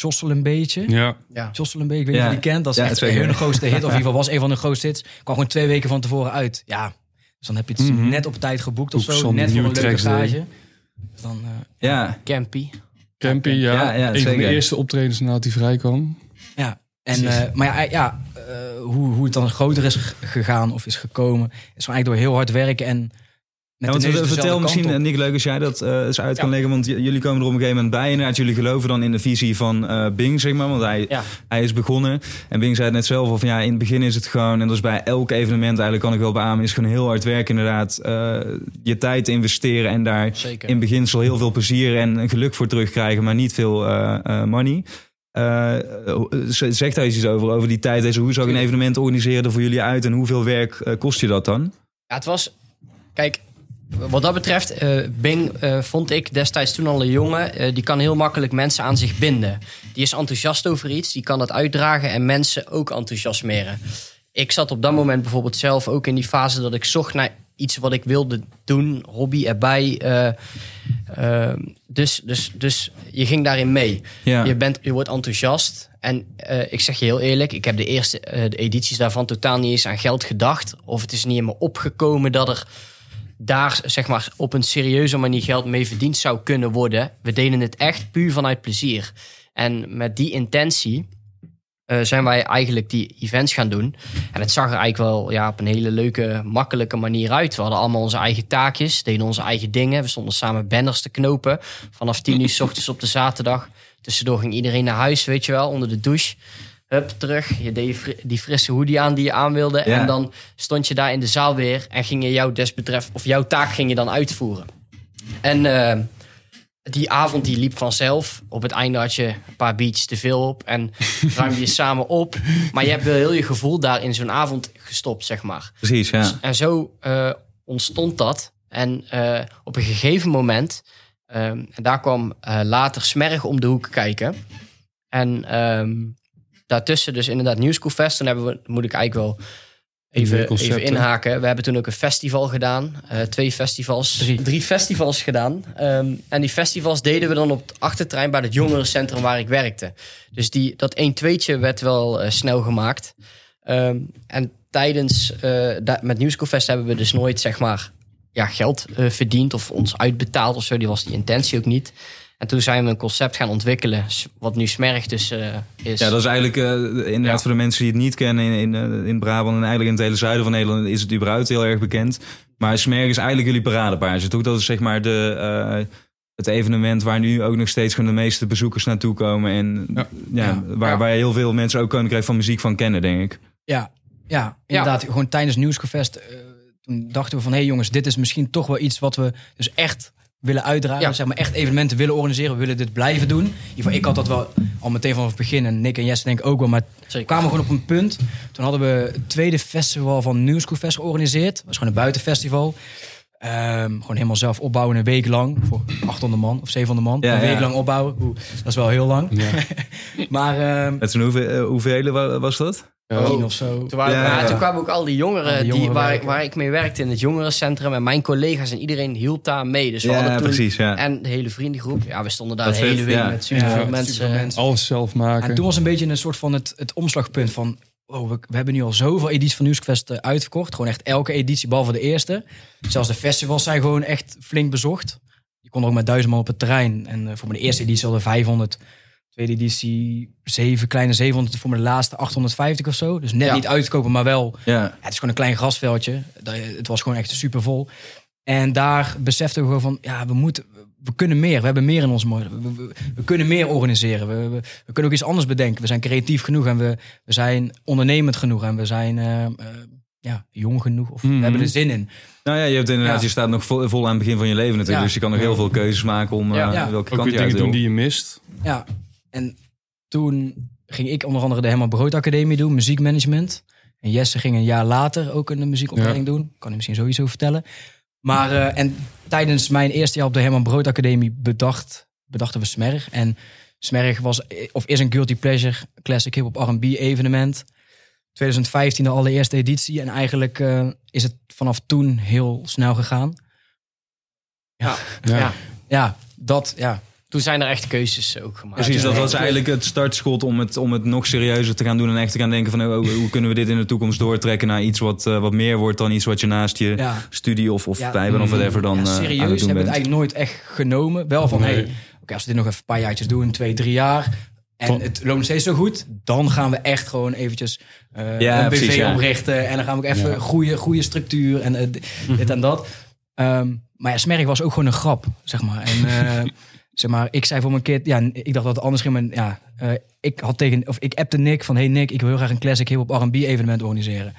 Jossel een beetje. ja. Ja. Jossel een beetje, ik weet niet Ja. of je die kent. Dat is Ja, echt hun grootste hit. Of in ieder geval was een van de grootste hits. Kwam gewoon twee weken van tevoren uit. Ja, dus dan heb je het Mhm. net op tijd geboekt of zo. zo'n Net voor een leuke stage. Dus dan, eh, Ja. Campy. Campy, ja. Ja, ja, een van de eerste optredens nadat hij vrij kwam. ja. En, eh, maar ja, ja eh, hoe, hoe het dan groter is gegaan of is gekomen, is gewoon eigenlijk door heel hard werken en Ja, want vertel misschien, Nick, leuk als jij dat eh eens uit kan leggen. Want jullie komen er op een gegeven moment bij. Inderdaad, jullie geloven dan in de visie van eh, Bing, zeg maar. Want hij, Ja. hij is begonnen. En Bing zei het net zelf al van ja, in het begin is het gewoon... en dat is bij elk evenement eigenlijk, kan ik wel beamen... is gewoon heel hard werken inderdaad. eh, je tijd investeren en daar Zeker. in beginsel heel veel plezier en geluk voor terugkrijgen... maar niet veel money. Zeg daar eens iets over, over die tijd. Deze, hoe zou ik een evenement organiseren er voor jullie uit... en hoeveel werk kost je dat dan? Ja, het was. Kijk, wat dat betreft, eh, Bing eh, vond ik destijds toen al een jongen. eh, die kan heel makkelijk mensen aan zich binden. Die is enthousiast over iets, die kan dat uitdragen en mensen ook enthousiasmeren. Ik zat op dat moment bijvoorbeeld zelf ook in die fase dat ik zocht naar iets wat ik wilde doen, hobby erbij. dus, dus, dus je ging daarin mee. Ja. Je, bent, je wordt enthousiast. En ik zeg je heel eerlijk, ik heb de eerste de edities daarvan totaal niet eens aan geld gedacht. Of het is niet in me opgekomen dat er daar zeg maar, op een serieuze manier geld mee verdiend zou kunnen worden. We deden het echt puur vanuit plezier. En met die intentie eh, zijn wij eigenlijk die events gaan doen. En het zag er eigenlijk wel ja, op een hele leuke, makkelijke manier uit. We hadden allemaal onze eigen taakjes, deden onze eigen dingen. We stonden samen banners te knopen. Vanaf 10 uur s ochtends op de zaterdag. Tussendoor ging iedereen naar huis, weet je wel, onder de douche. Hup, terug. Je deed die frisse hoodie aan die je aan wilde. Ja. En dan stond je daar in de zaal weer en ging je jouw desbetref, of jouw taak ging je dan uitvoeren. En eh, die avond die liep vanzelf. Op het einde had je een paar beats te veel op en ruimde je samen op. Maar je hebt wel heel je gevoel daar in zo'n avond gestopt, zeg maar. Precies, ja. En zo eh, ontstond dat. En eh, op een gegeven moment, ehm, en daar kwam later Smerg om de hoek kijken. En ehm, daartussen dus inderdaad New School Fest. Toen hebben we, moet ik eigenlijk wel even, even inhaken. We hebben toen ook een festival gedaan. eh, twee festivals. Drie. festivals gedaan. Ehm, en die festivals deden we dan op het achtertrein bij het jongerencentrum waar ik werkte. Dus die, dat 1-2'tje werd wel eh, snel gemaakt. Ehm, en tijdens, eh, da- met New School Fest hebben we dus nooit zeg maar ja, geld verdiend of ons uitbetaald of zo. Die was die intentie ook niet. En toen zijn we een concept gaan ontwikkelen, wat nu Smerg dus eh, is. Ja, dat is eigenlijk eh, inderdaad Ja. voor de mensen die het niet kennen in, in, eh, in Brabant en eigenlijk in het hele zuiden van Nederland is het überhaupt heel erg bekend. Maar Smerg is eigenlijk jullie paradepaardje. Toch? Dat is zeg maar de, eh, het evenement waar nu ook nog steeds gewoon de meeste bezoekers naartoe komen. En ja. Ja. waar, Ja. waar heel veel mensen ook Koninkrijk van Muziek van kennen, denk ik. Ja, ja inderdaad. Gewoon tijdens Nieuwsgevest toen dachten we van... hé hey jongens, dit is misschien toch wel iets wat we dus echt willen uitdragen. Ja. Zeg maar echt evenementen willen organiseren. We willen dit blijven doen. In ieder geval, ik had dat wel al meteen vanaf het begin. En Nick en Jesse denk ik ook wel. Maar we kwamen gewoon op een punt. Toen hadden we het tweede festival van New School Fest georganiseerd. Dat was gewoon een buitenfestival. Ehm, gewoon helemaal zelf opbouwen een week lang. Voor 800 man of 700 man. Ja, een week ja. lang opbouwen. Oeh, dat is wel heel lang. Ja. Maar ehm Met hoeveel, eh, hoeveel wa- was dat? Ja. tien of zo. Toen, waren, Ja, toen kwamen ook al die jongeren, Al die jongeren die, waar, waar ik mee werkte in het jongerencentrum. En mijn collega's en iedereen hielp daar mee. Dus we hadden Ja, toen, precies. Ja. En de hele vriendengroep. Ja, we stonden daar Dat de hele week ja. met superveel Ja, mensen. mensen. Alles zelf maken. En toen was een beetje een soort van het, het omslagpunt van... Oh, we, we hebben nu al zoveel edities van Nieuwsquest eh, uitverkocht. Gewoon echt elke editie, behalve de eerste. Zelfs de festivals zijn gewoon echt flink bezocht. Je kon er ook met duizend man op het terrein. En eh, voor mijn eerste editie hadden we 500. Tweede editie 7, kleine 700. Voor mijn laatste 850 of zo. Dus net Ja. niet uitkopen, maar wel... ja. Ja, het is gewoon een klein grasveldje. Dat- Het was gewoon echt super vol. En daar beseften we gewoon van, ja, we moeten, we kunnen meer. We hebben meer in ons mooi. We, we- we kunnen meer organiseren. We, we, we kunnen ook iets anders bedenken. We zijn creatief genoeg en we, we zijn ondernemend genoeg en we zijn eh, eh, ja, jong genoeg. Of Mhm. we hebben er zin in. Nou ja, je hebt inderdaad, Ja. je staat nog vol, vol aan het begin van je leven natuurlijk. Ja. Dus je kan nog heel veel keuzes maken om Ja. eh, Ja. welke Ook kant je uit doen die je mist. Ja, en toen ging ik onder andere de Herman Brood Academie doen, muziekmanagement. En Jesse ging een jaar later ook een muziekopleiding doen. Kan hij misschien sowieso vertellen. Maar eh, en tijdens mijn eerste jaar op de Herman Brood Academie bedacht, bedachten we Smerg. En Smerg was eh, of is een guilty pleasure classic hip hop R&B evenement. 2015 de allereerste editie en eigenlijk eh, is het vanaf toen heel snel gegaan. Ja. Ja. Ja. Ja, dat ja. Toen zijn er echt keuzes ook gemaakt. Precies, dat was eigenlijk het startschot om het, om het nog serieuzer te gaan doen. En echt te gaan denken van oh, hoe kunnen we dit in de toekomst doortrekken naar iets wat, eh, wat meer wordt dan iets wat je naast je ja. studie of, of Ja. bijbel of whatever dan ja, eh, aan serieus hebben we het eigenlijk nooit echt genomen. Wel van, Nee. hey, oké, als we dit nog even een paar jaartjes doen, twee, drie jaar. En het loopt nog steeds zo goed. Dan gaan we echt gewoon eventjes eh, Ja, een BV precies, oprichten. En dan gaan we ook even goede, goede structuur en dit en dat. Ehm, maar ja, Smerg was ook gewoon een grap, zeg maar. En eh, zeg maar, ik zei voor mijn kind, ja, ik dacht dat het anders ging. Maar ja, eh, ik had tegen, of ik appte Nick van, hey Nick, ik wil heel graag een classic hip hop R&B evenement organiseren.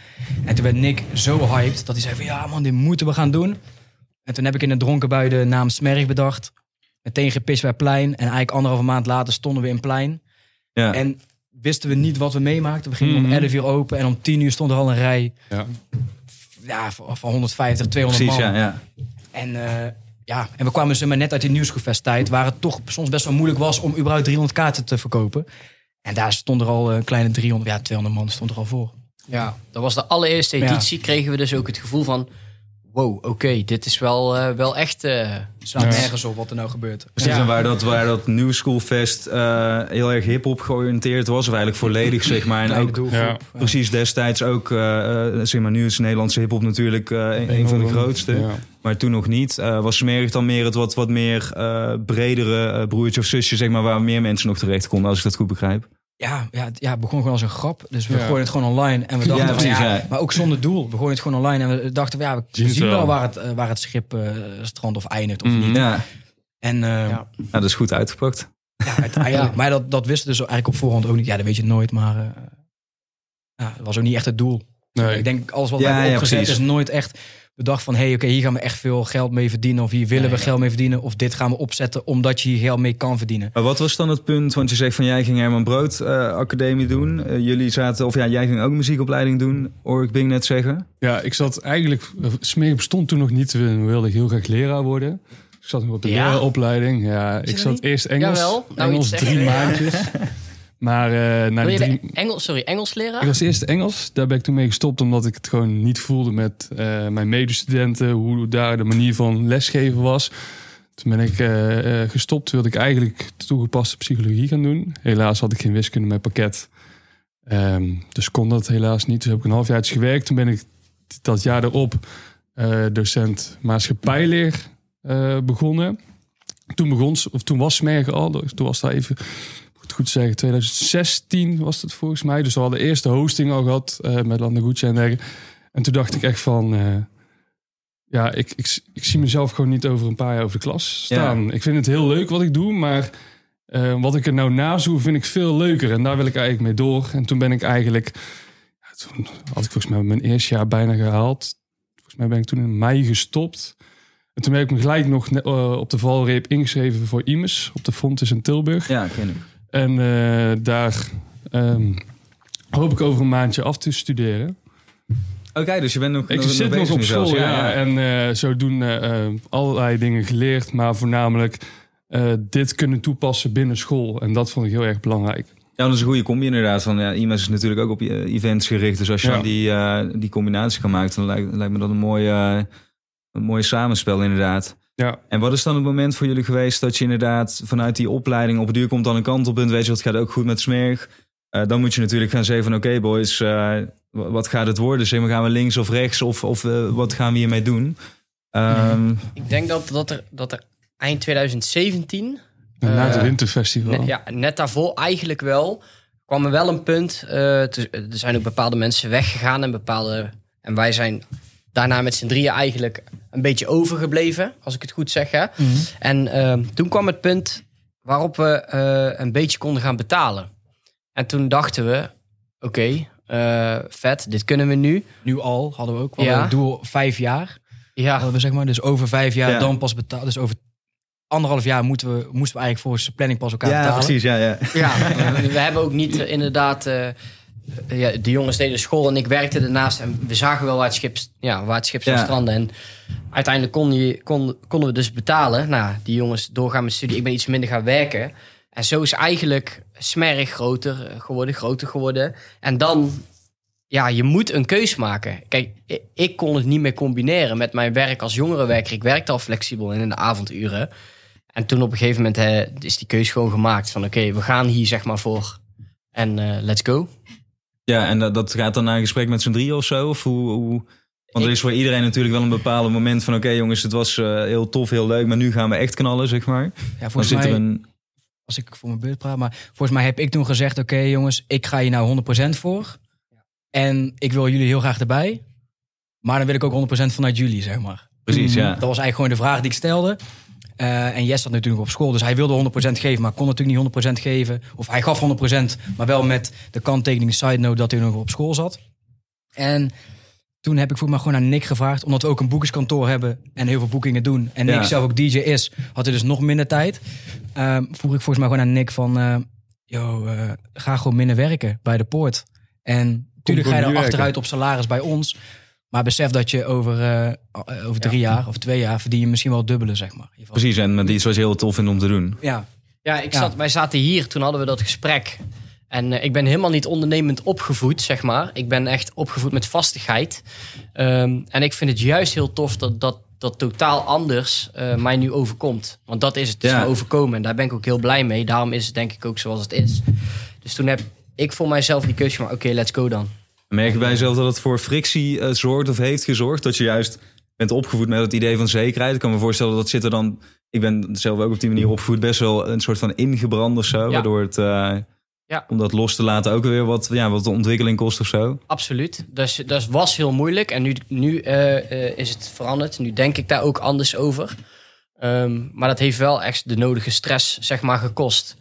En toen werd Nick zo hyped dat hij zei van, ja man, dit moeten we gaan doen. En toen heb ik in een dronken bui de naam Smerg bedacht. Meteen gepitcht bij Plein. En eigenlijk anderhalve maand later stonden we in Plein. Ja. En wisten we niet wat we meemaakten. We gingen om Mhm. 11 uur open en om 10 uur stond er al een rij Ja. ja, van van 150, 200 Precies, man. ja, ja. En, eh, ja, en we kwamen dus maar net uit die nieuwsgevest tijd, waar het toch soms best wel moeilijk was om überhaupt 300 kaarten te verkopen. En daar stond er al een kleine 300, ja 200 man stond er al voor. Ja, dat was de allereerste Ja. editie. Kregen we dus ook het gevoel van... Wow, oké, dit is wel, eh, wel echt... eh, slaat Ja. nergens op wat er nou gebeurt. Precies, Ja. en waar dat, waar dat New School Fest eh, heel erg hip-hop georiënteerd was, of eigenlijk volledig, zeg maar. En ook. Ja. precies destijds ook, zeg maar, nu is Nederlandse hip-hop natuurlijk eh, een, een van de grootste. Ja. Maar toen nog niet. Eh, was Smerig dan meer het wat, wat meer eh, bredere broertje of zusje, zeg maar, waar meer mensen nog terecht konden, als ik dat goed begrijp. Ja, ja, het ja, het begon gewoon als een grap. Dus we Ja. gooiden het gewoon online. En we dachten, Ja, precies, ja, ja. maar ook zonder doel. We gooien het gewoon online en we dachten, ja, we Zien wel waar het, eh, waar het schip eh strand of eindigt of Mhm. niet. Ja, En eh, Ja. ja. dat is goed uitgepakt. uiteindelijk, maar dat, dat wisten we dus eigenlijk op voorhand ook niet. Ja, dat weet je nooit, maar eh, ja, het was ook niet echt het doel. Nee. Ik denk, alles wat Ja, we hebben ja, opgezet is nooit echt bedacht van... hé, hey, oké, hier gaan we echt veel geld mee verdienen... of hier willen we ja. geld mee verdienen... of dit gaan we opzetten omdat je hier geld mee kan verdienen. Maar wat was dan het punt? Want je zegt van jij ging Herman Brood eh, Academie doen. Eh, jullie zaten, of ja, jij ging ook muziekopleiding doen, hoor ik Bing net zeggen. Ja, ik zat eigenlijk... Smeer bestond toen nog niet. We wilde ik heel graag leraar worden. Ik zat nog op de Ja? leraaropleiding. Ja, ik zat niet? eerst Engels. Jawel, nou Engels drie zeggen. maandjes. Maar eh na die drie... Engels, sorry, Engels leraar? Ik was eerst Engels. Daar ben ik toen mee gestopt omdat ik het gewoon niet voelde met eh, mijn medestudenten. Hoe daar de manier van lesgeven was. Toen ben ik eh, gestopt. Wilde ik eigenlijk toegepaste psychologie gaan doen. Helaas had ik geen wiskunde met pakket. Ehm, dus kon dat helaas niet. Dus heb ik een halfjaartje gewerkt. Toen ben ik dat jaar erop docent maatschappijleer begonnen. Toen begon, of toen was Smergen al. dus Toen was daar even het goed zeggen, 2016 was het volgens mij. Dus we hadden de eerste hosting al gehad eh, met Lande Goetje en dergelijke. En toen dacht ik echt van... eh, ja, ik, ik, ik zie mezelf gewoon niet over een paar jaar over de klas staan. Ik vind het heel leuk wat ik doe, maar eh, wat ik er nou nazoek vind ik veel leuker. En daar wil ik eigenlijk mee door. En toen ben ik eigenlijk... Ja, toen had ik volgens mij mijn eerste jaar bijna gehaald. Volgens mij ben ik toen in mei gestopt. En toen ben ik me gelijk nog op de valreep ingeschreven voor IMES op de Fontes in Tilburg. Ja, ken ik. En eh, daar ehm, hoop ik over een maandje af te studeren. Oké, dus je bent nog, Ik nog, zit nog op school, zelfs. ja. En eh, zodoende eh, allerlei dingen geleerd, maar voornamelijk dit kunnen toepassen binnen school. En dat vond ik heel erg belangrijk. Ja, dat is een goede combi inderdaad. Van, ja, IMA's is natuurlijk ook op events gericht. Dus als je Ja. dan die, die combinatie kan maken, dan lijkt, lijkt me dat een mooi, een mooi samenspel inderdaad. Ja, En wat is dan het moment voor jullie geweest dat je inderdaad vanuit die opleiding op het duur komt dan een kantelpunt, weet je, dat gaat ook goed met Smerg. Eh, dan moet je natuurlijk gaan zeggen van oké boys, eh, wa- wat gaat het worden? Zeg maar, gaan we links of rechts of, of eh, wat gaan we hiermee doen? Ehm, Ik denk dat, dat, er, dat er eind 2017... en na het winterfestival. Net, ja, net daarvoor eigenlijk wel. kwam er wel een punt. eh, te- er zijn ook bepaalde mensen weggegaan en bepaalde. En wij zijn daarna met z'n drieën eigenlijk een beetje overgebleven, als ik het goed zeg. Hè? En ehm, toen kwam het punt waarop we eh, een beetje konden gaan betalen. En toen dachten we: oké, eh, vet, dit kunnen we nu. Nu al hadden we ook. We Ja. hadden het doel vijf jaar. Ja, Hadden we zeg maar. Dus over vijf jaar Ja. dan pas betalen. Dus over anderhalf jaar moeten we, moesten we eigenlijk volgens de planning pas elkaar ja, betalen. precies, ja, ja. Ja, we hebben ook niet eh, inderdaad. Ja, de jongens deden school en ik werkte ernaast. En we zagen wel waar het schip, ja, waar het schip zou Ja. stranden. En uiteindelijk kon je, kon, konden we dus betalen. Nou, die jongens doorgaan met studie. Ik ben iets minder gaan werken. En zo is eigenlijk smerig groter geworden, groter geworden. En dan, ja, je moet een keus maken. Kijk, ik, kon het niet meer combineren met mijn werk als jongerenwerker. Ik werkte al flexibel in de avonduren. En toen op een gegeven moment hè, is die keus gewoon gemaakt van oké, we gaan hier zeg maar voor. En eh, let's go. Ja, en dat, dat gaat dan naar een gesprek met z'n drieën of zo? Of hoe, hoe... Want er is voor iedereen natuurlijk wel een bepaald moment van... oké jongens, het was eh, heel tof, heel leuk... maar nu gaan we echt knallen, zeg maar. Ja, Dan volgens zit mij, er een... als ik voor mijn beurt praat. Maar volgens mij heb ik toen gezegd, oké jongens, ik ga hier nou 100% voor. En ik wil jullie heel graag erbij. Maar dan wil ik ook 100% vanuit jullie, zeg maar. Precies, ja. Dat was eigenlijk gewoon de vraag die ik stelde. Eh, en Jess zat natuurlijk op school, dus hij wilde 100% geven, maar kon natuurlijk niet 100% geven. Of hij gaf 100%, maar wel met de kanttekening side note dat hij nog op school zat. En toen heb ik voor me gewoon aan Nick gevraagd, omdat we ook een boekingskantoor hebben en heel veel boekingen doen. En Nick Ja. zelf ook DJ is, had hij dus nog minder tijd. Ehm vroeg ik volgens mij gewoon aan Nick van, yo, eh, ga gewoon minder werken bij de poort. En natuurlijk ga je er achteruit op salaris bij ons. Maar besef dat je over, eh, over drie jaar of twee jaar verdien je misschien wel dubbele, zeg maar. In ieder geval. Precies, en met iets wat je heel tof vindt om te doen. Ja, Ja, ik Ja. Zat, wij zaten hier, toen hadden we dat gesprek. En eh, ik ben helemaal niet ondernemend opgevoed, zeg maar. Ik ben echt opgevoed met vastigheid. Ehm, en ik vind het juist heel tof dat dat, dat totaal anders eh, mij nu overkomt. Want dat is het, is me overkomen. En daar ben ik ook heel blij mee. Daarom is het denk ik ook zoals het is. Dus toen heb ik voor mijzelf die keuze gemaakt. Oké, let's go dan. Merk je bij jezelf dat het voor frictie eh, zorgt of heeft gezorgd? Dat je juist bent opgevoed met het idee van zekerheid? Ik kan me voorstellen dat zit er dan... Ik ben zelf ook op die manier opgevoed best wel een soort van ingebrand of zo. Ja. Waardoor het... eh, Ja. Om dat los te laten ook weer wat, ja, wat de ontwikkeling kost of zo. Absoluut. Dus dat was heel moeilijk. En nu, nu eh, is het veranderd. Nu denk ik daar ook anders over. Ehm, maar dat heeft wel echt de nodige stress, zeg maar, gekost.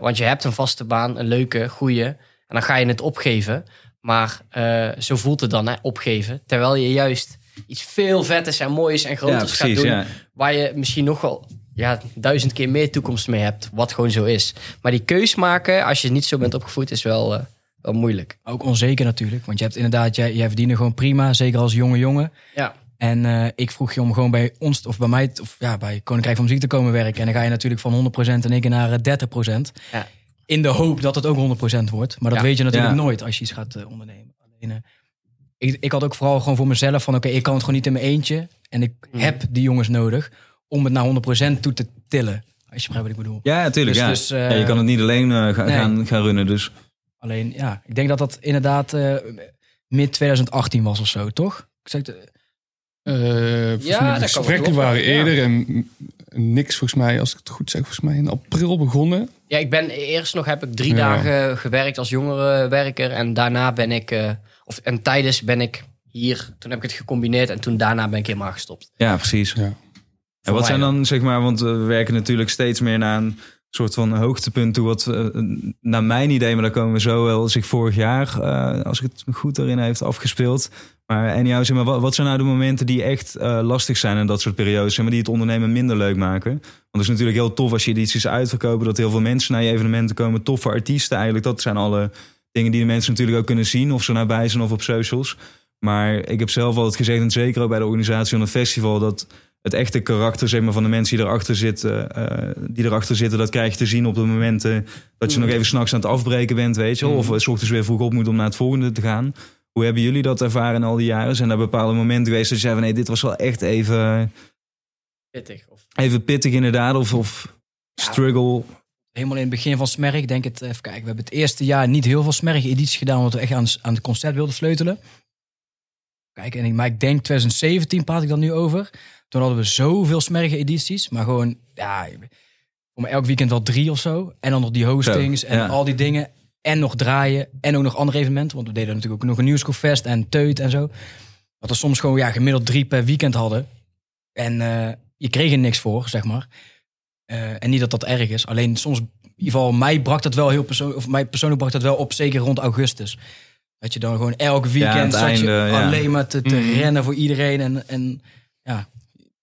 Want je hebt een vaste baan, een leuke, goede. En dan ga je het opgeven. Maar eh, zo voelt het dan, hè, opgeven. Terwijl je juist iets veel vetters en moois en Ja, groters gaat doen. Ja. Waar je misschien nog wel ja, duizend keer meer toekomst mee hebt. Wat gewoon zo is. Maar die keus maken, als je niet zo bent opgevoed, is wel, eh, wel moeilijk. ook onzeker natuurlijk. Want je hebt inderdaad, jij, jij verdiende gewoon prima, zeker als jonge jongen. Ja. En eh, ik vroeg je om gewoon bij ons, of bij mij, of ja, bij Koninkrijk van Muziek te komen werken. En dan ga je natuurlijk van 100% en ik naar eh, 30%. Ja. In de hoop dat het ook 100% wordt. Maar dat Ja. weet je natuurlijk Ja. nooit als je iets gaat eh, ondernemen. Alleen, eh, ik, ik had ook vooral gewoon voor mezelf van, oké, ik kan het gewoon niet in mijn eentje. En ik Mhm. heb die jongens nodig om het naar 100% toe te tillen. Als je begrijpt wat ik bedoel. Ja, natuurlijk. Dus- ja. dus, eh, ja, je kan het niet alleen nee. gaan, gaan runnen. Dus Alleen, ja, ik denk dat dat inderdaad mid 2018 was of zo, toch? Ik zeg, Eh, Ja, de gesprekken waren ja. eerder en niks volgens mij, als ik het goed zeg, volgens mij in april begonnen. Ja, ik ben eerst nog heb ik drie Ja. dagen gewerkt als jongerenwerker. En daarna ben ik, eh, of en tijdens ben ik hier. Toen heb ik het gecombineerd en toen daarna ben ik helemaal gestopt. ja, precies. Ja. En wat zijn dan, zeg maar, want we werken natuurlijk steeds meer naar een soort van hoogtepunt toe. Wat eh, naar mijn idee, maar daar komen we zo wel, zich vorig jaar, eh, als ik het goed erin heeft afgespeeld. Maar en jou, zeg maar, wat, wat zijn nou de momenten die echt eh, lastig zijn in dat soort periodes, zeg maar, die het ondernemen minder leuk maken? Want het is natuurlijk heel tof als je edities uitverkopen, dat heel veel mensen naar je evenementen komen. Toffe artiesten eigenlijk, dat zijn alle dingen die de mensen natuurlijk ook kunnen zien, of ze nabij zijn of op socials. Maar ik heb zelf altijd gezegd, en zeker ook bij de organisatie van een festival, dat het echte karakter zeg maar, van de mensen die erachter zitten, eh, die erachter zitten, dat krijg je te zien op de momenten dat je nog even s'nachts aan het afbreken bent, weet je wel. Of eh, 's ochtends weer vroeg op moet om naar het volgende te gaan. Hoe hebben jullie dat ervaren in al die jaren? Zijn er bepaalde momenten geweest dat je zei van nee, dit was wel echt even, Pittig. Of, even pittig inderdaad? Of, of struggle? helemaal in het begin van Smerg, denk het, even kijken, we hebben het eerste jaar niet heel veel Smerg-edities gedaan, omdat we echt aan, aan het concept wilden sleutelen. Kijk, en ik, maar ik denk 2017 praat ik dan nu over. Toen hadden we zoveel Smerg-edities, maar gewoon, ja, mij elk weekend wel drie of zo. En dan nog die hostings en ja. al die dingen. En nog draaien en ook nog andere evenementen, want we deden natuurlijk ook nog een nieuwscoolfest en teut en zo. Dat we soms gewoon ja, gemiddeld drie per weekend hadden. En eh, je kreeg er niks voor, zeg maar. Eh, en niet dat dat erg is. Alleen soms, in ieder geval, mij brak dat wel heel persoonlijk, of mij persoonlijk brak dat wel op, zeker rond augustus. Dat je dan gewoon elk weekend het zat je einde, ja. alleen maar te, te Mhm. rennen voor iedereen. En, en ja,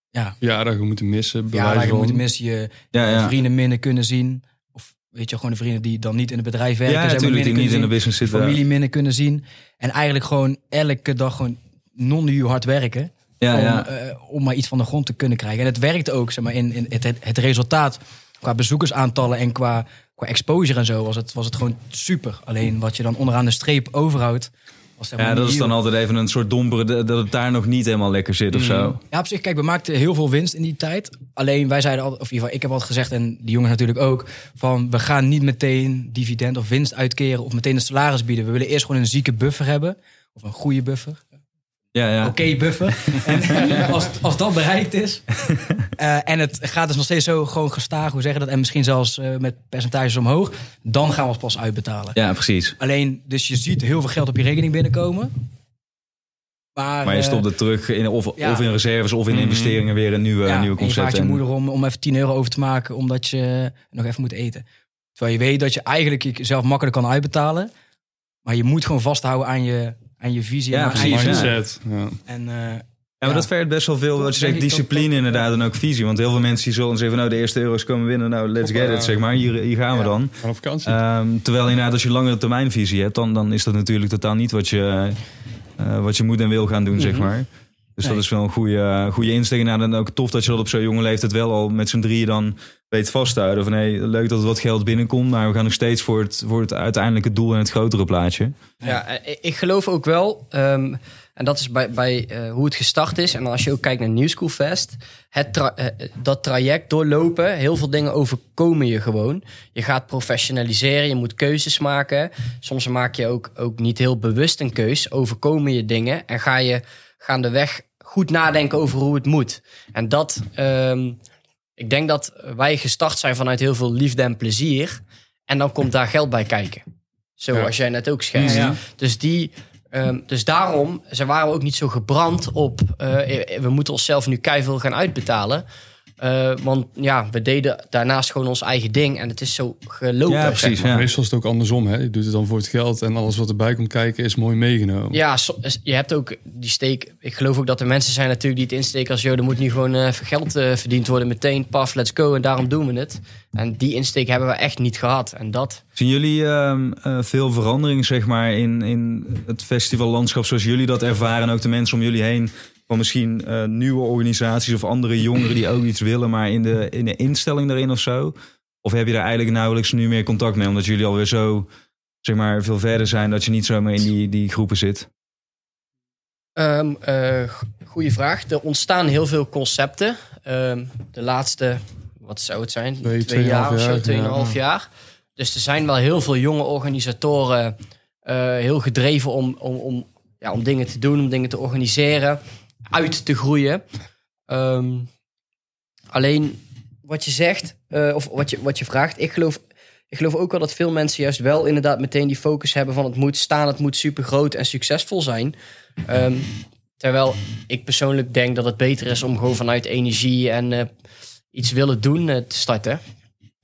ja, Ja, dat je moeten missen. ja je moet missen je Ja, ja. vrienden minder kunnen zien. Of weet je, gewoon de vrienden die dan niet in het bedrijf werken. Ja, natuurlijk, die niet in de business zitten. Familie minder kunnen zien. En eigenlijk gewoon elke dag gewoon non-uur hard werken Ja, om, ja. eh, om maar iets van de grond te kunnen krijgen. En het werkte ook, zeg maar, in, in het, het, het resultaat qua bezoekersaantallen en qua, qua exposure en zo was het, was het gewoon super. Alleen wat je dan onderaan de streep overhoudt, was ja, dat is dan altijd even een soort dompere, dat het daar nog niet helemaal lekker zit of zo. Ja, op zich, kijk, we maakten heel veel winst in die tijd. Alleen wij zeiden altijd, of in ieder geval, ik heb altijd gezegd, en die jongens natuurlijk ook, van we gaan niet meteen dividend of winst uitkeren of meteen een salaris bieden. We willen eerst gewoon een zieke buffer hebben, of een goede buffer. Ja, ja. oké buffer. en als, als dat bereikt is. eh, en het gaat dus nog steeds zo gewoon gestaag, hoe zeggen dat? En misschien zelfs eh, met percentages omhoog. Dan gaan we het pas uitbetalen. ja, precies. Alleen, dus je ziet heel veel geld op je rekening binnenkomen. Maar, Maar je eh, stopt het terug in, of, ja. of in reserves of in Mhm. investeringen weer een nieuwe, ja, nieuwe en je vraagt concept. je moeder om, om even 10 euro over te maken, omdat je nog even moet eten. Terwijl je weet dat je eigenlijk jezelf makkelijk kan uitbetalen. Maar je moet gewoon vasthouden aan je, aan je visie. Ja, en precies. Mindset. Ja. En, eh, Ja, maar Ja. dat vergt best wel veel, wat je zegt, discipline inderdaad en ook visie. Want heel veel mensen die zullen zeggen, nou de eerste euro's komen binnen, nou let's get it, zeg maar. Hier, hier gaan we dan. Op vakantie. Ehm, terwijl inderdaad, als je langere termijnvisie hebt, dan, dan is dat natuurlijk totaal niet wat je, eh, wat je moet en wil gaan doen, zeg maar. Dus dat is wel een goede, goede insteek. En dan ook tof dat je dat op zo'n jonge leeftijd wel al met z'n drieën dan weet vast te houden. Van hey, leuk dat er wat geld binnenkomt, maar we gaan nog steeds voor het, voor het uiteindelijke doel en het grotere plaatje. Ja, eh, ik- geloof ook wel, ehm, en dat is bij, bij eh, hoe het gestart is. En als je ook kijkt naar New School Fest, het tra- eh, dat traject doorlopen, heel veel dingen overkomen je gewoon. Je gaat professionaliseren, je moet keuzes maken. Soms maak je ook, ook niet heel bewust een keus, overkomen je dingen en ga je gaandeweg goed nadenken over hoe het moet. En dat, ehm, ik denk dat wij gestart zijn vanuit heel veel liefde en plezier. En dan komt daar geld bij kijken. Zoals jij net ook schetst. Ja. Dus, die, ehm, dus daarom ze waren ook niet zo gebrand op... eh, we moeten onszelf nu keiveel gaan uitbetalen. Eh, want ja, we deden daarnaast gewoon ons eigen ding. En het is zo gelopen. Ja, zeg precies. maar. Ja. Meestal is het ook andersom. Hè? Je doet het dan voor het geld en alles wat erbij komt kijken is mooi meegenomen. Ja, so- je hebt ook die steek. Ik geloof ook dat er mensen zijn natuurlijk die het insteken als... joh, er moet nu gewoon eh, geld eh, verdiend worden meteen. Paf, let's go. En daarom doen we het. En die insteek hebben we echt niet gehad. En dat... Zien jullie ehm, eh, veel verandering zeg maar, in, in het festivallandschap zoals jullie dat ervaren? En ook de mensen om jullie heen van misschien eh, nieuwe organisaties of andere jongeren die ook iets willen, maar in de, in de instelling daarin of zo? Of heb je daar eigenlijk nauwelijks nu meer contact mee, omdat jullie alweer zo zeg maar, veel verder zijn dat je niet zomaar in die, die groepen zit? Ehm eh, g- goeie vraag. Er ontstaan heel veel concepten. Ehm, de laatste, wat zou het zijn? Twee, jaar of zo, tweeënhalf ja. jaar. Dus er zijn wel heel veel jonge organisatoren eh, heel gedreven om, om, om, ja, om dingen te doen, om dingen te organiseren, uit te groeien. Ehm, alleen wat je zegt, eh, of wat je, wat je vraagt, ik geloof, ik geloof ook wel dat veel mensen juist wel inderdaad meteen die focus hebben van het moet staan, het moet super groot en succesvol zijn. Ehm, terwijl ik persoonlijk denk dat het beter is om gewoon vanuit energie en eh, iets willen doen eh, te starten.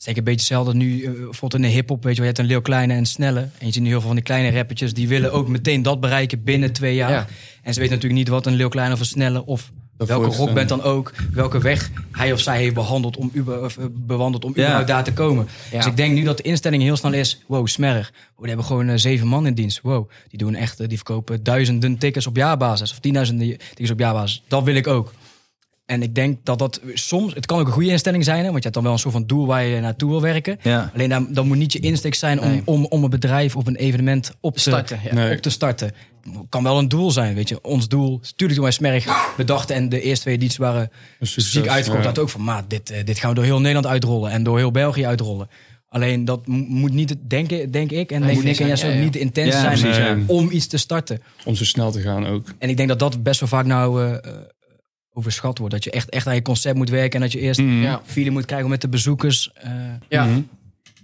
Zeker een beetje hetzelfde nu, eh, bijvoorbeeld in de hip-hop. Weet je, je hebt een Leeuw Kleine en Snelle. En je ziet nu heel veel van die kleine rappertjes. Die willen ook meteen dat bereiken binnen twee jaar. Ja. En ze weten natuurlijk niet wat een Leeuw Kleine of een Snelle of welke voorstellen. rockband dan ook. Welke weg hij of zij heeft behandeld om, uber, eh, bewandeld om Ja. überhaupt daar te komen. Ja. Dus ik denk nu dat de instelling heel snel is. Wow, smerrig. Oh, die hebben gewoon eh, zeven man in dienst. Wow, die doen echt, eh, die verkopen duizenden tickets op jaarbasis. Of tienduizenden tickets op jaarbasis. Dat wil ik ook. En ik denk dat dat soms, het kan ook een goede instelling zijn, hè, want je hebt dan wel een soort van doel waar je naartoe wil werken. Ja. Alleen dan, dan moet niet je insteek zijn om, Nee. om, om een bedrijf of een evenement op te Starten, ja. Nee. Op te starten. Kan wel een doel zijn, weet je. Ons doel, natuurlijk toen wij Smerg bedachten en de eerste twee edities waren succes, ziek ja. dat ook van, maat, dit, eh, dit gaan we door heel Nederland uitrollen en door heel België uitrollen. Alleen dat mo- moet niet, het denken, denk ik, en denk moet Nick en ook ja. niet de intentie Ja, zijn om iets te starten. Om zo snel te gaan ook. En ik denk dat dat best wel vaak nou eh, eh, overschat wordt. Dat je echt, echt aan je concept moet werken en dat je eerst Mhm. Ja. feeling moet krijgen met de bezoekers. eh, Ja. Mhm.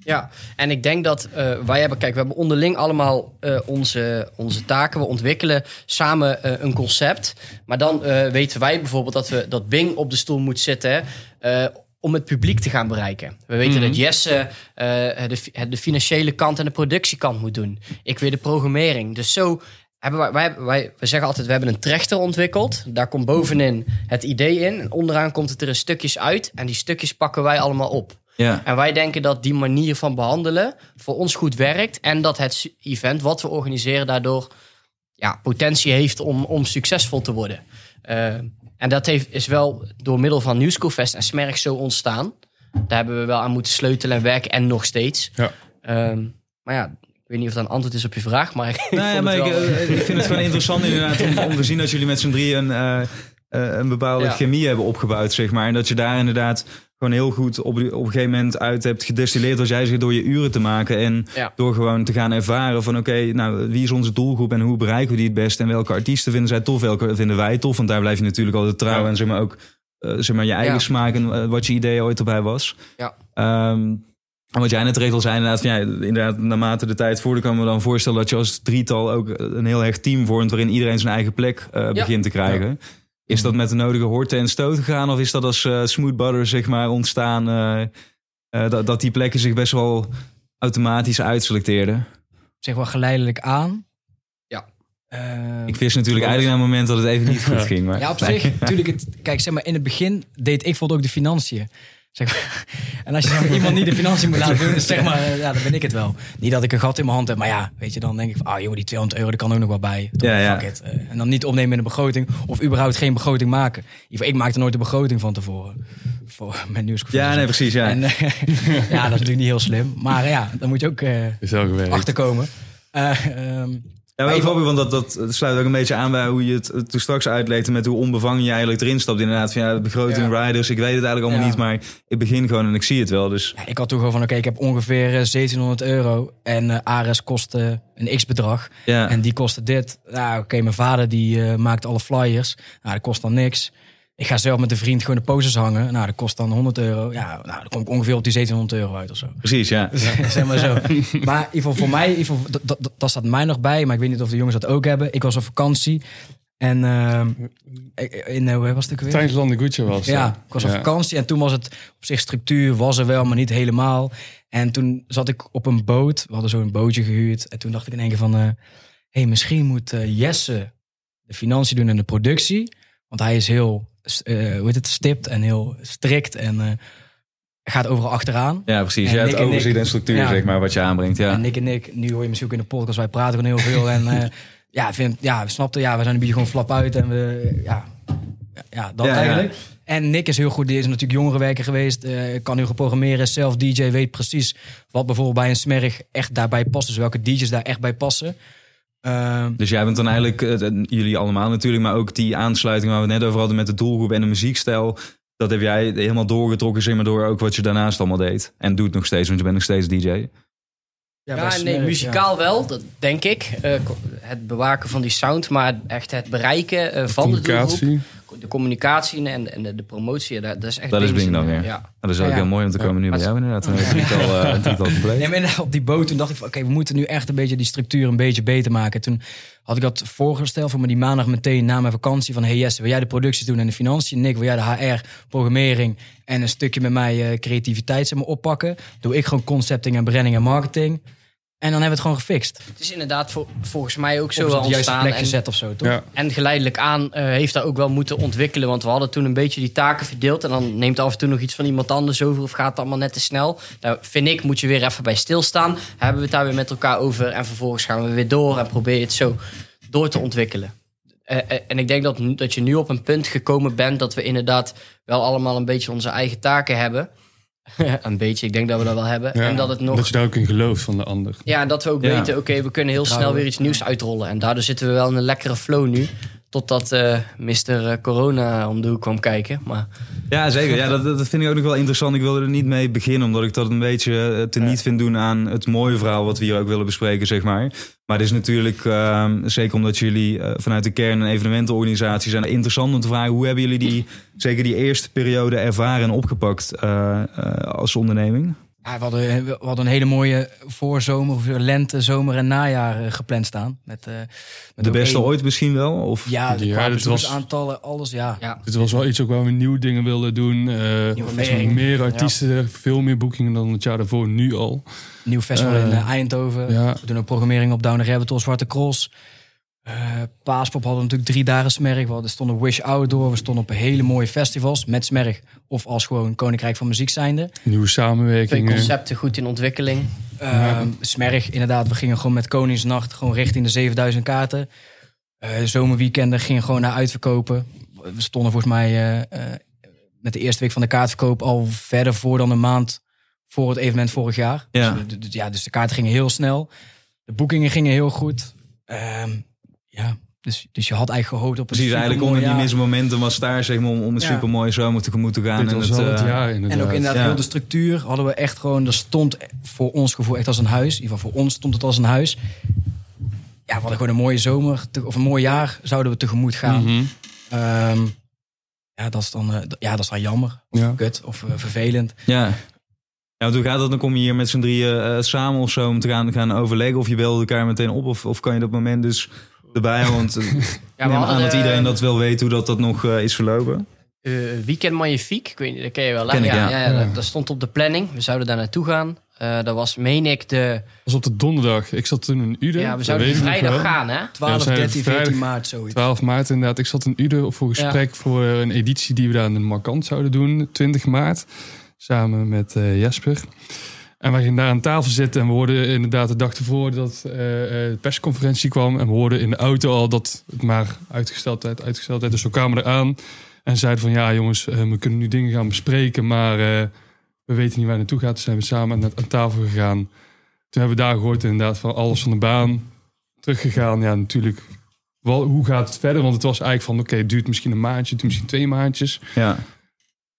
Ja, en ik denk dat eh, wij hebben, kijk, we hebben onderling allemaal eh, onze, onze taken. We ontwikkelen samen eh, een concept. Maar dan eh, weten wij bijvoorbeeld dat, we, dat Bing op de stoel moet zitten. eh, om het publiek te gaan bereiken. We weten dat Jesse eh, de, de financiële kant en de productiekant moet doen. Ik weer de programmering. Dus zo hebben wij, wij, wij, we zeggen altijd, we hebben een trechter ontwikkeld. Daar komt bovenin het idee in. En onderaan komt het er in stukjes uit. En die stukjes pakken wij allemaal op. Ja. En wij denken dat die manier van behandelen voor ons goed werkt. En dat het event wat we organiseren daardoor ja, potentie heeft om, om succesvol te worden. Eh, en dat heeft, is wel door middel van New School Fest en Smerg zo ontstaan. Daar hebben we wel aan moeten sleutelen en werken en nog steeds. Ja. Ehm, maar ja, ik weet niet of dat een antwoord is op je vraag. Maar ik, ja, maar het ik, wel- eh, ik vind het gewoon interessant inderdaad om, om te zien dat jullie met z'n drieën een, eh, eh, een bepaalde Ja. chemie hebben opgebouwd, zeg maar. En dat je daar inderdaad gewoon heel goed op, op een gegeven moment uit hebt gedestilleerd wat jij zegt door je uren te maken en Ja. door gewoon te gaan ervaren van oké, nou wie is onze doelgroep en hoe bereiken we die het best en welke artiesten vinden zij tof, welke vinden wij tof, want daar blijf je natuurlijk altijd trouw en zeg maar ook zeg maar je eigen smaak en wat je idee ooit erbij was. Ja. Ehm, en wat jij net al zei, inderdaad, van, ja, inderdaad, naarmate de tijd voorde, kan ik me dan voorstellen dat je als drietal ook een heel hecht team vormt waarin iedereen zijn eigen plek eh, begint te krijgen. Is dat met de nodige horten en stoten gegaan? Of is dat als eh, smooth butter zeg maar ontstaan eh, eh, dat, dat die plekken zich best wel automatisch uitselecteerden? Zeg wel geleidelijk aan. Ja. Ehm, Ik vis natuurlijk eigenlijk naar het moment dat het even niet goed ging. Maar, Ja, op Nee. zich. Natuurlijk, het, kijk, zeg maar, in het begin deed ik bijvoorbeeld ook de financiën. Zeg maar. En als je iemand niet de financiën moet laten doen, zeg maar, ja, dan ben ik het wel. Niet dat ik een gat in mijn hand heb, maar ja, weet je, dan denk ik van, ah joh, die 200 euro, daar kan ook nog wel bij. Toch, Ja, ja. fuck it. Eh, En dan niet opnemen in de begroting, of überhaupt geen begroting maken. Ik maakte nooit de begroting van tevoren. Voor mijn nieuwsgevoel. Ja, nee, precies. Ja. En, eh, ja, dat is natuurlijk niet heel slim. Maar ja, dan moet je ook eh, Is wel gewerkt. achterkomen. Eh, ehm, Ja, maar wel, want dat, dat sluit ook een beetje aan bij hoe je het, het toen straks uitlegde met hoe onbevangen je eigenlijk erin stapt. Inderdaad, van ja, begroting, riders, ik weet het eigenlijk allemaal Ja. niet, maar ik begin gewoon en ik zie het wel. Dus Ja, ik had toen gewoon van, oké, ik heb ongeveer eh, 1700 euro. En eh Ares kostte een x-bedrag. ja, En die kostte dit. Nou, oké, mijn vader die eh, maakt alle flyers. Nou, dat kost dan niks. Ik ga zelf met een vriend gewoon de posters hangen. Nou, dat kost dan 100 euro. Ja, nou, dan kom ik ongeveer op die 1700 euro uit of zo. precies, ja. zeg maar zo. Maar in ieder geval voor mij, in ieder geval, dat, dat, dat staat mij nog bij. Maar ik weet niet of de jongens dat ook hebben. Ik was op vakantie. En ehm, ik- in, eh, hoe was het ook weer? Tijdens Landegoetje was. Ja, ik was op Ja. vakantie en toen was het op zich structuur, was er wel, maar niet helemaal. En toen zat ik op een boot, we hadden zo'n bootje gehuurd. En toen dacht ik in één keer van, hé, hey, misschien moet eh, Jesse de financiën doen en de productie. Want hij is heel, eh hoe heet het, stipt en heel strikt en eh, gaat overal achteraan. Ja, precies. En het Nick en overzicht Nick. en structuur, Ja. zeg maar, wat je aanbrengt. Ja. En Nick en ik, nu hoor je misschien ook in de podcast, wij praten gewoon heel veel. En eh, ja, vind, ja, we snapten, ja, we zijn een beetje gewoon flap uit en we, ja, ja dat Ja, ja. eigenlijk. En Nick is heel goed, die is natuurlijk jongerenwerker geweest, eh, kan heel goed programmeren, zelf DJ, weet precies wat bijvoorbeeld bij een smerg echt daarbij past. Dus welke DJ's daar echt bij passen. Ehm, Dus jij bent dan eigenlijk, eh, jullie allemaal natuurlijk, maar ook die aansluiting waar we het net over hadden met de doelgroep en de muziekstijl. Dat heb jij helemaal doorgetrokken, zeg maar, door ook wat je daarnaast allemaal deed. En doet nog steeds, want je bent nog steeds DJ. ja, nee, muzikaal wel, dat denk ik. Eh, het bewaken van die sound, maar echt het bereiken eh, van de doelgroep. De communicatie en, en de, de promotie, dat, dat is echt Dat is Bing dan weer. Ja. Nou, dat is ook Ja, ja. heel mooi om te komen nu bij jou inderdaad. Een drietal, eh, drietal compleet. Nee, maar inderdaad, op die boot toen dacht ik van... oké, we moeten nu echt een beetje die structuur een beetje beter maken. Toen had ik dat voorgesteld voor me die maandag meteen na mijn vakantie... van hey Jesse, wil jij de productie doen en de financiën? Nick, wil jij de HR, programmering en een stukje met mij eh, creativiteit zeg maar, oppakken? Doe ik gewoon concepting en branding en marketing. En dan hebben we het gewoon gefixt. Het is inderdaad volgens mij ook zo wel ontstaan. plek En, gezet of zo, toch? Ja. en geleidelijk aan eh, heeft dat ook wel moeten ontwikkelen. Want we hadden toen een beetje die taken verdeeld. En dan neemt af en toe nog iets van iemand anders over. Of gaat het allemaal net te snel. Daar vind ik, moet je weer even bij stilstaan. Hebben we het daar weer met elkaar over. En vervolgens gaan we weer door. En probeer je het zo door te ontwikkelen. Eh, eh, en ik denk dat, dat je nu op een punt gekomen bent. Dat we inderdaad wel allemaal een beetje onze eigen taken hebben. een beetje, ik denk dat we dat wel hebben. Ja, en dat het nog dat je daar ook in gelooft van de ander. ja, dat we ook Ja. weten, oké, we kunnen heel snel weer iets nieuws uitrollen. En daardoor zitten we wel in een lekkere flow nu. Totdat eh Mr. Corona om de hoek kwam kijken. Maar Ja, zeker. Ja, dat, dat vind ik ook nog wel interessant. Ik wilde er niet mee beginnen, omdat ik dat een beetje eh, te niet vind doen aan het mooie verhaal wat we hier ook willen bespreken, zeg maar. Maar het is natuurlijk, ehm, zeker omdat jullie eh, vanuit de kern een evenementenorganisatie zijn, interessant om te vragen, hoe hebben jullie die, zeker die eerste periode ervaren en opgepakt eh, eh, als onderneming? Ja, we, hadden, we hadden een hele mooie voorzomer, of lente, zomer en najaar eh, gepland staan. Met, eh, met De beste ooit misschien wel? Of? Ja, de Ja, dit was- bezoekersaantallen, alles, ja. ja, Dit was wel iets ook waar we nieuwe dingen wilden doen. eh festival. meer artiesten, veel meer boekingen dan het jaar daarvoor, nu al. Nieuw festival in Eindhoven. ja. We doen ook programmering op Down the Rabbit Hole, Zwarte Cross. Eh Paaspop hadden natuurlijk drie dagen Smerg. We hadden- stonden Wish Outdoor. We stonden op hele mooie festivals met Smerg. Of als gewoon Koninkrijk van Muziek zijnde. Nieuwe twee samenwerkingen. concepten goed in ontwikkeling. Ehm, Smerg, inderdaad. We gingen gewoon met Koningsnacht gewoon richting de 7000 kaarten. Eh zomerweekenden gingen gewoon naar uitverkopen. We stonden volgens mij eh, eh, met de eerste week van de kaartverkoop al verder voor dan een maand voor het evenement vorig jaar. Ja. Dus, ja, dus de kaarten gingen heel snel. De boekingen gingen heel goed. Ja, Dus, dus je had eigenlijk gehoopt op een Precies, eigenlijk onder die mismomenten was daar zeg maar, om, om een Ja. supermooie zomer tegemoet te gaan. En het, eh, jaar. En ook inderdaad Ja. heel de structuur hadden we echt gewoon... Er stond voor ons gevoel echt als een huis. In ieder geval voor ons stond het als een huis. Ja, we hadden gewoon een mooie zomer. te- Of een mooi jaar zouden we tegemoet gaan. Mhm. Ehm, ja, dat is dan, eh, d- ja, dat is dan jammer. Ja. Kut of eh, vervelend. Ja. Ja, hoe gaat dat? Dan kom je hier met z'n drieën eh, samen of zo om te gaan, gaan overleggen. Of je belde elkaar meteen op. Of, of kan je dat moment dus erbij? Want eh, Ja, hadden aan dat de- iedereen dat wel weet hoe dat, dat nog eh, is verlopen. Eh, Weekend Magnifiek, ik weet niet, dat ken je wel. Ken ik, ja. ja, Ja. Dat, dat stond op de planning. We zouden daar naartoe gaan. Eh dat was, meen ik, de... Dat was op de donderdag. Ik zat toen in Uden. Ja, we zouden vrijdag gaan, hè? 12, zijn 13, 14 vrijdag- maart, zoiets. 12 maart inderdaad. Ik zat in Uden voor gesprek voor een editie die we daar in de Markant zouden doen. 20 maart. Samen met eh, Jesper. En wij gingen daar aan tafel zitten. En we hoorden inderdaad de dag ervoor dat eh, eh, de persconferentie kwam. En we hoorden in de auto al dat het maar uitgesteld werd, uitgesteld werd. Dus we kwamen eraan en zeiden van ja jongens, eh, we kunnen nu dingen gaan bespreken. Maar we weten niet waar het naartoe gaat. Dus zijn we samen aan, aan tafel gegaan. Toen hebben we daar gehoord inderdaad van alles van de baan. Teruggegaan, ja natuurlijk. Hoe gaat het verder? Want het was eigenlijk van oké, het duurt misschien een maandje, het duurt misschien twee maandjes. Ja.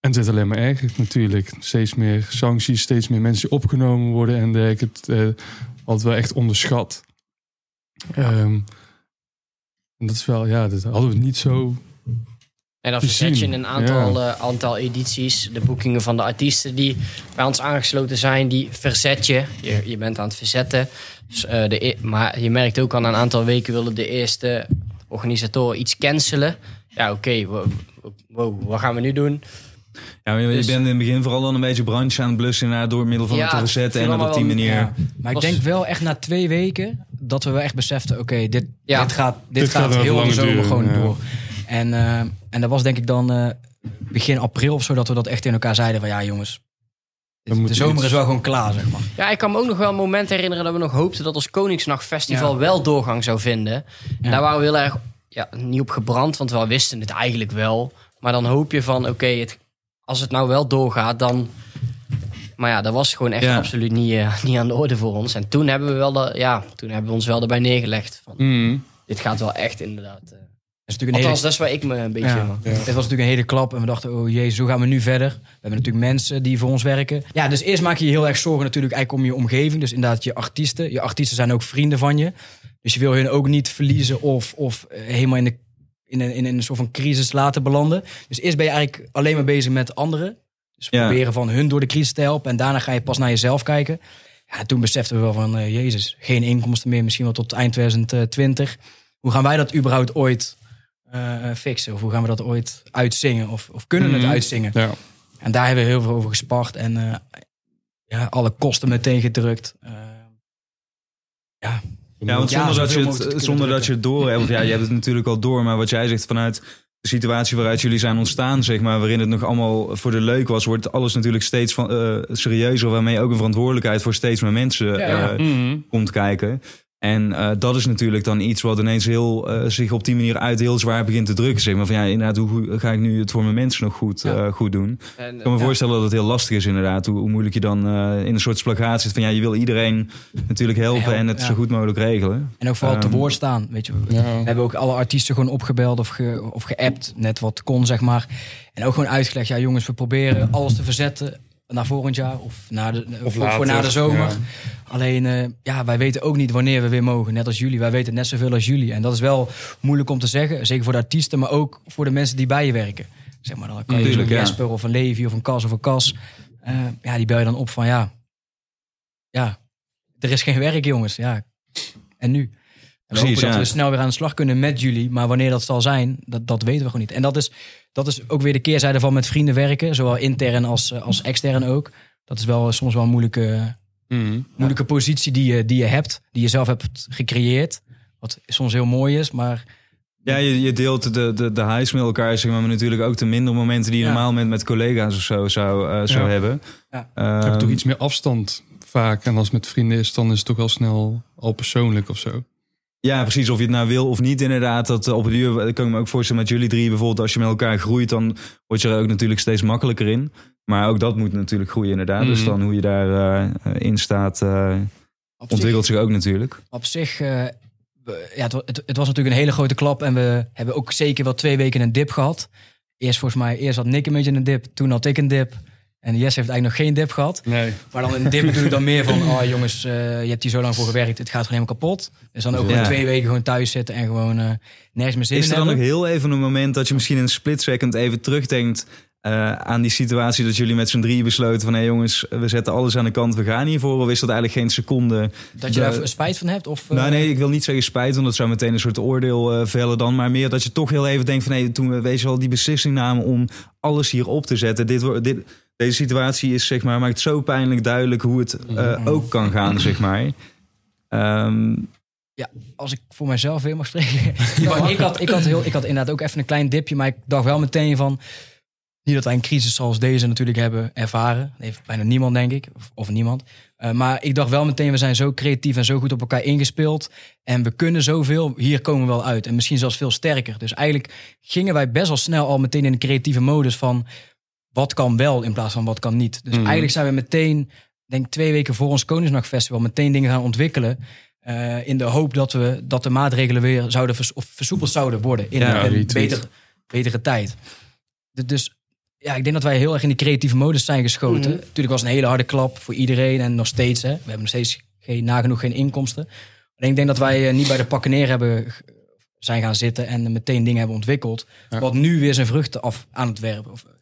En het werd alleen maar erger natuurlijk. Steeds meer sancties, steeds meer mensen die opgenomen worden. En dergelijke. Het eh had wel echt onderschat. Ehm, en dat is wel, ja, dat hadden we niet zo. En dan verzet je in een aantal, eh, aantal edities. De boekingen van de artiesten die bij ons aangesloten zijn, die verzet je. Je, je bent aan het verzetten. Dus, eh, de, e- maar je merkt ook al een aantal weken willen de eerste organisatoren iets cancelen. Ja, oké, wow, wow, wat gaan we nu doen? Ja, maar je Dus- bent in het begin vooral dan een beetje branche aan het blussen door middel van Ja, het te verzetten. En op die manier. Ja. Maar ik denk wel echt na twee weken dat we wel echt beseften: oké, dit, Ja. dit gaat, dit Dit gaat heel de zomer duren, gewoon ja. door. En, eh, en dat was denk ik dan eh, begin april of zo dat we dat echt in elkaar zeiden: van ja, jongens, We moeten de zomer is wel gewoon klaar, zeg maar. Ja, ik kan me ook nog wel een moment herinneren dat we nog hoopten dat ons Koningsnachtfestival Ja. wel doorgang zou vinden. Ja. daar waren we heel erg ja, niet op gebrand, want we wisten het eigenlijk wel. Maar dan hoop je van, oké, het als het nou wel doorgaat, dan... Maar ja, dat was gewoon echt Ja. absoluut niet, eh, niet aan de orde voor ons. En toen hebben we, wel de, ja, toen hebben we ons wel erbij neergelegd. Van, Mhm. dit gaat wel echt inderdaad... eh. Dat is natuurlijk een Althans, hele, dat is waar ik me een beetje... Ja. Dit was natuurlijk een hele klap en we dachten, oh jezus, hoe gaan we nu verder? We hebben natuurlijk mensen die voor ons werken. Ja, dus eerst maak je je heel erg zorgen natuurlijk eigenlijk om je omgeving. Dus inderdaad je artiesten. Je artiesten zijn ook vrienden van je. Dus je wil hun ook niet verliezen of, of eh, helemaal in, de, in, een, in een soort van crisis laten belanden. Dus eerst ben je eigenlijk alleen maar bezig met anderen. Dus Ja. proberen van hun door de crisis te helpen. En daarna ga je pas naar jezelf kijken. Ja, toen beseften we wel van, eh, jezus, geen inkomsten meer. Misschien wel tot eind 2020. Hoe gaan wij dat überhaupt ooit eh, fixen? Of hoe gaan we dat ooit uitzingen? Of, of kunnen we Mhm. het uitzingen? Ja. En daar hebben we heel veel over gespart. En eh, ja, alle kosten meteen gedrukt. Ja, Ja, want Ja, zonder, dat, je het, zonder dat je het door hebt. want Ja, je hebt het natuurlijk al door. Maar wat jij zegt vanuit de situatie waaruit jullie zijn ontstaan, zeg maar, waarin het nog allemaal voor de leuk was, wordt alles natuurlijk steeds van, eh, serieuzer. Waarmee ook een verantwoordelijkheid voor steeds meer mensen Ja. eh, Mhm. komt kijken. En eh, dat is natuurlijk dan iets wat ineens heel, eh, zich op die manier uit heel zwaar begint te drukken. Zeg maar van ja, inderdaad, hoe ga ik nu het voor mijn mensen nog goed, Ja. eh, goed doen? En, Ik kan me ja. voorstellen dat het heel lastig is inderdaad. Hoe, hoe moeilijk je dan eh, in een soort splagaat zit van ja, je wil iedereen natuurlijk helpen en het ja. zo goed mogelijk regelen. en ook vooral te Ehm, woord staan. Weet je. We hebben ook alle artiesten gewoon opgebeld of, ge, of geappt. Net wat kon, zeg maar. En ook gewoon uitgelegd. Ja, jongens, we proberen alles te verzetten naar volgend jaar. Of, na de, of voor, voor na de zomer. ja. Alleen, eh, ja, wij weten ook niet wanneer we weer mogen. Net als jullie. Wij weten net zoveel als jullie. En dat is wel moeilijk om te zeggen. Zeker voor de artiesten, maar ook voor de mensen die bij je werken. Zeg maar, dan kan je ja. Jesper of een Levi of een Cas of een Cas. eh, ja, die bel je dan op van ja. Ja, er is geen werk, jongens. Ja. En nu? En we Precies, hopen dat ja. we snel weer aan de slag kunnen met jullie. Maar wanneer dat zal zijn, dat, dat weten we gewoon niet. En dat is, dat is ook weer de keerzijde van met vrienden werken. Zowel intern als, eh, als extern ook. Dat is wel soms wel een moeilijke, Mhm. moeilijke positie die je, die je hebt. Die je zelf hebt gecreëerd. Wat soms heel mooi is, maar Ja, je, je deelt de, de, de highs met elkaar, zeg maar, maar natuurlijk ook de minder momenten die je Ja. normaal met, met collega's of zo zou, eh, zou Ja. hebben. Ja. Je hebt toch iets meer afstand vaak. En als het met vrienden is, dan is het toch al snel al persoonlijk of zo. Ja, precies. Of je het nou wil of niet, inderdaad. Dat eh, op het duur, dat kan ik me ook voorstellen met jullie drie bijvoorbeeld. Als je met elkaar groeit, dan word je er ook natuurlijk steeds makkelijker in. Maar ook dat moet natuurlijk groeien, inderdaad. Dus Mhm. dan hoe je daarin in staat, eh, op zich, ontwikkelt zich ook natuurlijk. op zich eh, ja, het, het, het was natuurlijk een hele grote klap. En we hebben ook zeker wel twee weken een dip gehad. Eerst volgens mij, eerst had Nick een beetje een dip. Toen had ik een dip. En Jesse heeft eigenlijk nog geen dip gehad. Nee. Maar dan een dip bedoel ik dan meer van... Oh jongens, eh, je hebt hier zo lang voor gewerkt. Het gaat gewoon helemaal kapot. Dus dan ook Ja. gewoon twee weken gewoon thuis zitten. En gewoon eh, nergens meer zin Is in er dan nog hebben. heel even een moment dat je misschien in een split second even terugdenkt eh, aan die situatie dat jullie met z'n drieën besloten van hé jongens, we zetten alles aan de kant, we gaan hiervoor? Of is dat eigenlijk geen seconde? Dat je de- daar spijt van hebt? Of, eh, Nou nee, ik wil niet zeggen spijt, want dat zou meteen een soort oordeel eh, vellen dan. Maar meer dat je toch heel even denkt van hé, toen we je wel die beslissing namen om alles hier op te zetten. Dit, dit, deze situatie is zeg maar, maakt zo pijnlijk duidelijk hoe het eh, ook kan gaan, zeg maar. Ehm, als ik voor mezelf weer mag spreken. Ik, had, ik, had heel, ik had inderdaad ook even een klein dipje. Maar ik dacht wel meteen van... Niet dat wij een crisis zoals deze natuurlijk hebben ervaren. Dat heeft bijna niemand, denk ik. Of, of niemand. Eh, maar ik dacht wel meteen, we zijn zo creatief en zo goed op elkaar ingespeeld. En we kunnen zoveel, hier komen we wel uit. En misschien zelfs veel sterker. Dus eigenlijk gingen wij best wel snel al meteen in de creatieve modus van... Wat kan wel in plaats van wat kan niet. Dus Mhm. eigenlijk zijn we meteen, denk ik twee weken voor ons Koningsnachtfestival... meteen dingen gaan ontwikkelen. eh, in de hoop dat, we, dat de maatregelen weer zouden vers, of versoepeld zouden worden. In Ja, een retweet. betere, betere tijd. Du- Dus ja, ik denk dat wij heel erg in die creatieve modus zijn geschoten. Mhm. Natuurlijk was het een hele harde klap voor iedereen en nog steeds. Hè. We hebben nog steeds geen, nagenoeg geen inkomsten. Alleen ik denk dat wij eh, niet bij de pakken neer hebben zijn gaan zitten en meteen dingen hebben ontwikkeld. Ja. Wat nu weer zijn vruchten af aan het werpen. Of, aan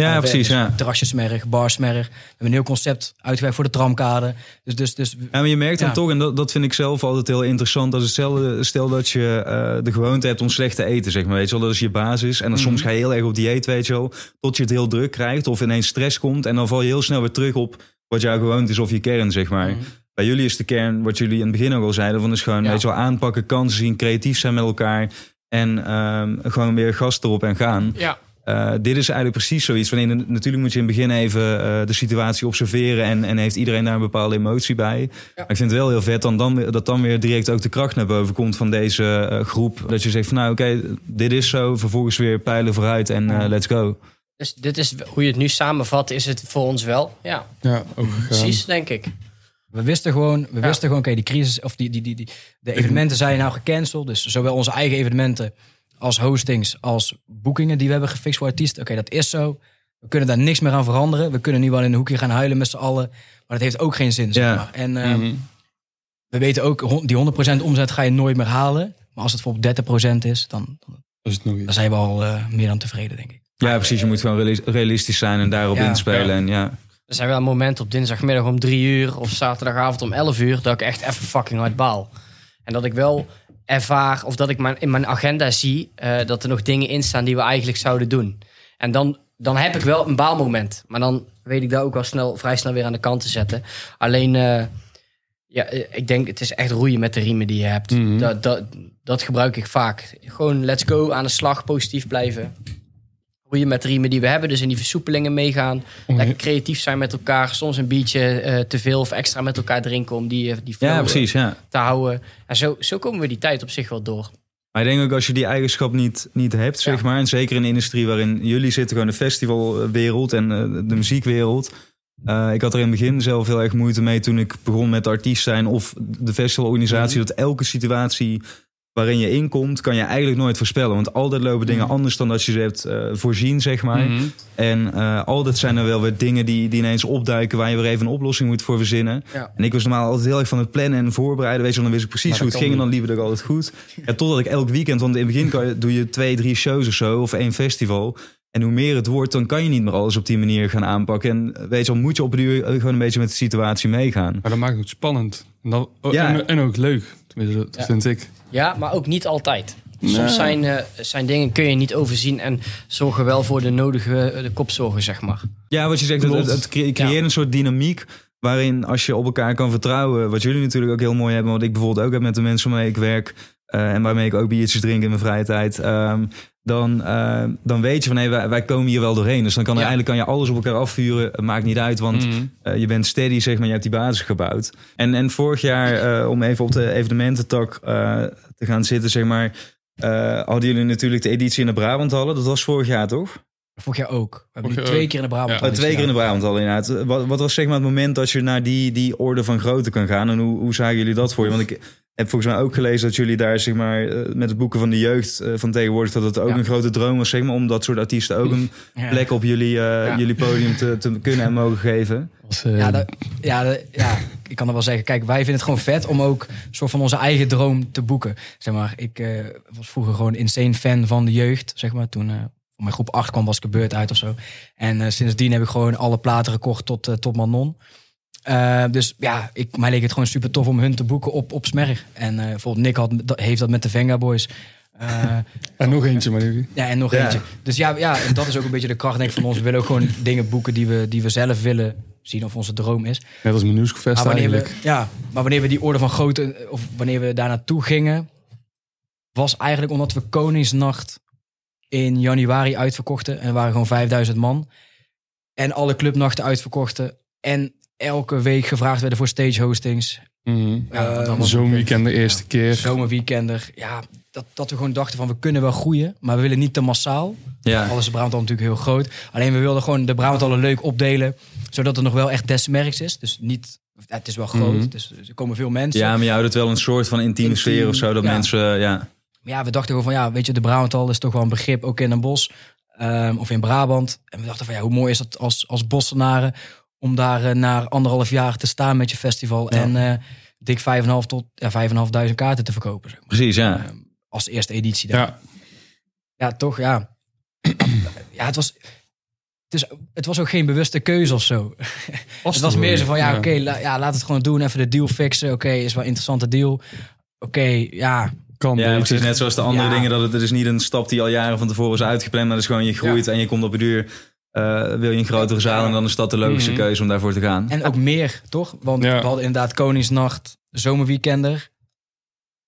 ja, het precies. Ja. Terrasjesmerg, barsmerg. We hebben een heel concept uitgewerkt voor de tramkade. Dus, dus, dus Ja, maar je merkt dan Ja. toch, en dat, dat vind ik zelf altijd heel interessant. Dat is hetzelfde, stel dat je eh, de gewoonte hebt om slecht te eten, zeg maar. Weet je wel, dat is je basis. En dan soms ga je heel erg op dieet, weet je wel. Tot je het heel druk krijgt of ineens stress komt. En dan val je heel snel weer terug op wat jouw gewoonte is of je kern, zeg maar. Bij jullie is de kern, wat jullie in het begin ook al zeiden, van is gewoon, Ja. weet je wel, aanpakken, kansen zien, creatief zijn met elkaar. En ehm, gewoon weer gas erop en gaan. Ja. Eh, dit is eigenlijk precies zoiets. Van, in- natuurlijk moet je in het begin even eh, de situatie observeren. En, en heeft iedereen daar een bepaalde emotie bij. Maar ik vind het wel heel vet dan, dan, dat dan weer direct ook de kracht naar boven komt van deze eh, groep. Dat je zegt van nou oké, dit is zo. Vervolgens weer pijlen vooruit en eh, let's go. Dus dit is hoe je het nu samenvat, is het voor ons wel. Ja, Ja, ook precies, denk ik. We wisten gewoon, we Ja. wisten gewoon, oké, die crisis of die, die, die, die, de evenementen zijn nou gecanceld. Dus zowel onze eigen evenementen als hostings, als boekingen die we hebben gefixt voor artiesten. Oké, dat is zo. We kunnen daar niks meer aan veranderen. We kunnen nu wel in een hoekje gaan huilen met z'n allen. Maar dat heeft ook geen zin, zeg Ja. maar. En eh, Mhm. we weten ook, die 100% omzet ga je nooit meer halen. Maar als het bijvoorbeeld 30% is, dan, dan is het nog iets. zijn we al eh, meer dan tevreden, denk ik. Ja precies, je moet gewoon realis- realistisch zijn en daarop Ja. inspelen. Ja. En ja, Er zijn wel momenten op dinsdagmiddag om drie uur of zaterdagavond om 11 uur dat ik echt even fucking hard baal. En dat ik wel ervaar of dat ik mijn, in mijn agenda zie eh, dat er nog dingen in staan die we eigenlijk zouden doen. En dan, dan heb ik wel een baalmoment. Maar dan weet ik dat ook wel snel, vrij snel weer aan de kant te zetten. Alleen, eh, ja, eh, ik denk het is echt roeien met de riemen die je hebt. Mhm. dat, dat, dat gebruik ik vaak. Gewoon let's go, aan de slag, positief blijven. Roeien met de riemen die we hebben, dus in die versoepelingen meegaan. Om- Lekker creatief zijn met elkaar. Soms een biertje eh, te veel of extra met elkaar drinken om die, eh, die ja eh, precies. Ja. te houden. En zo, zo komen we die tijd op zich wel door. Maar ik denk ook als je die eigenschap niet, niet hebt, zeg Ja. maar. En zeker in de industrie waarin jullie zitten, gewoon de festivalwereld en de muziekwereld. Ik had er in het begin zelf heel erg moeite mee toen ik begon met artiest zijn of de festivalorganisatie. Dat elke situatie waarin je inkomt, kan je eigenlijk nooit voorspellen. Want altijd lopen dingen anders dan dat je ze hebt eh, voorzien, zeg maar. Mhm. En eh, altijd zijn er wel weer dingen die, die ineens opduiken waar je weer even een oplossing moet voor verzinnen. Ja. En ik was normaal altijd heel erg van het plannen en voorbereiden. Weet je, dan wist ik precies hoe het ging en dan liep het ook altijd goed. Ja, totdat ik elk weekend, want in het begin kan je, doe je twee, drie shows of zo, of één festival. En hoe meer het wordt, dan kan je niet meer alles op die manier gaan aanpakken. En eh, weet je, wel, moet je op het duur gewoon een beetje met de situatie meegaan. Maar dat maakt het spannend. En, dat, oh, Ja. en, en ook leuk, tenminste, dat Ja. vind ik. Ja, maar ook niet altijd. Nee. Soms zijn, eh, zijn dingen kun je niet overzien en zorgen wel voor de nodige eh, de kopzorgen, zeg maar. Ja, wat je zegt, het, het cre- creëert Ja. een soort dynamiek waarin als je op elkaar kan vertrouwen, wat jullie natuurlijk ook heel mooi hebben, wat ik bijvoorbeeld ook heb met de mensen waarmee ik werk eh, en waarmee ik ook biertjes drink in mijn vrije tijd, ehm, dan, eh, dan weet je van hé, wij, wij komen hier wel doorheen. Dus dan kan er Ja. eigenlijk kan je alles op elkaar afvuren. Het maakt niet uit, want Mhm. eh, je bent steady, zeg maar, je hebt die basis gebouwd. En, en vorig jaar, eh, om even op de evenemententak eh, te gaan zitten, zeg maar, eh, hadden jullie natuurlijk de editie in de Brabanthallen. Dat was vorig jaar, toch? Vorig jaar ook. We hebben nu jaar twee ook. keer in de Brabant. Ja. Oh, twee keer in de Brabant al inderdaad. Wat, wat was zeg maar het moment dat je naar die, die orde van grootte kan gaan? En hoe, hoe zagen jullie dat voor je? Want ik, heb volgens mij ook gelezen dat jullie daar zeg maar, eh, met het boeken van de jeugd eh, van tegenwoordig... dat het ook Ja. een grote droom was zeg maar, om dat soort artiesten ook een Ja. plek op jullie, eh, jullie podium te, te kunnen en mogen geven. Als, Ja, dat- ja, dat- ja, ik kan er wel zeggen. Kijk, wij vinden het gewoon vet om ook een soort van onze eigen droom te boeken. Zeg maar, ik eh, was vroeger gewoon insane fan van de jeugd. Zeg maar, toen eh voor mijn groep 8 kwam was ik een beurt uit of zo. En eh, sindsdien heb ik gewoon alle platen gekocht tot, tot Manon. Eh, dus ja, ik, mij leek het gewoon super tof om hun te boeken op, op Smerg. En eh, bijvoorbeeld Nick had, heeft dat met de Venga Boys. Eh, En nog eentje, maar nu. ja, en nog Ja. eentje. Dus ja, ja, en dat is ook een beetje de kracht denk ik, van ons. We willen ook gewoon dingen boeken die we, die we zelf willen zien of onze droom is. Net als mijn Maar wanneer, eigenlijk. we, ja, maar wanneer we die orde van grootte, of wanneer we daar naartoe gingen, was eigenlijk omdat we Koningsnacht in januari uitverkochten. En er waren gewoon 5000 man. En alle clubnachten uitverkochten. En elke week gevraagd werden voor stage hostings. Ja, dat Zo'n weekend de eerste keer. Zomerweekender. Ja, dat, dat we gewoon dachten van we kunnen wel groeien, maar we willen niet te massaal. Ja. Alles is Brabant natuurlijk heel groot. Alleen we wilden gewoon de Brabantallen leuk opdelen. Zodat het nog wel echt des merks is. Dus niet... ja, het is wel groot. Mhm. Dus er komen veel mensen. ja, maar je houdt het wel een soort van intieme Intiem, sfeer of zo. Dat ja. mensen, ja. Maar ja, we dachten gewoon van ja, weet je, de Brabantal is toch wel een begrip. Ook in een bos. ehm, of in Brabant. En we dachten van ja, hoe mooi is het als, als bossenaren... om daar eh, na anderhalf jaar te staan met je festival. En eh, dik 5,5 tot ja, 5.500 kaarten te verkopen. Zeg maar. Precies, ja. Ehm, als eerste editie. dan. Ja, Ja, toch, ja. ja, het was, het, is, het was ook geen bewuste keuze of zo. het was meer zo van, ja, oké, la- ja, laat het gewoon doen. Even de deal fixen. Oké, is wel een interessante deal. Oké, ja. kan Ja, beter. precies. Net zoals de andere Ja. dingen. Dat het, het is niet een stap die al jaren van tevoren is uitgepland. Maar het is gewoon je groeit en je komt op een duur. Eh, wil je een grotere zaal en dan is dat de logische Mhm. keuze om daarvoor te gaan. En ook meer, toch? Want Ja. we hadden inderdaad Koningsnacht, zomerweekender.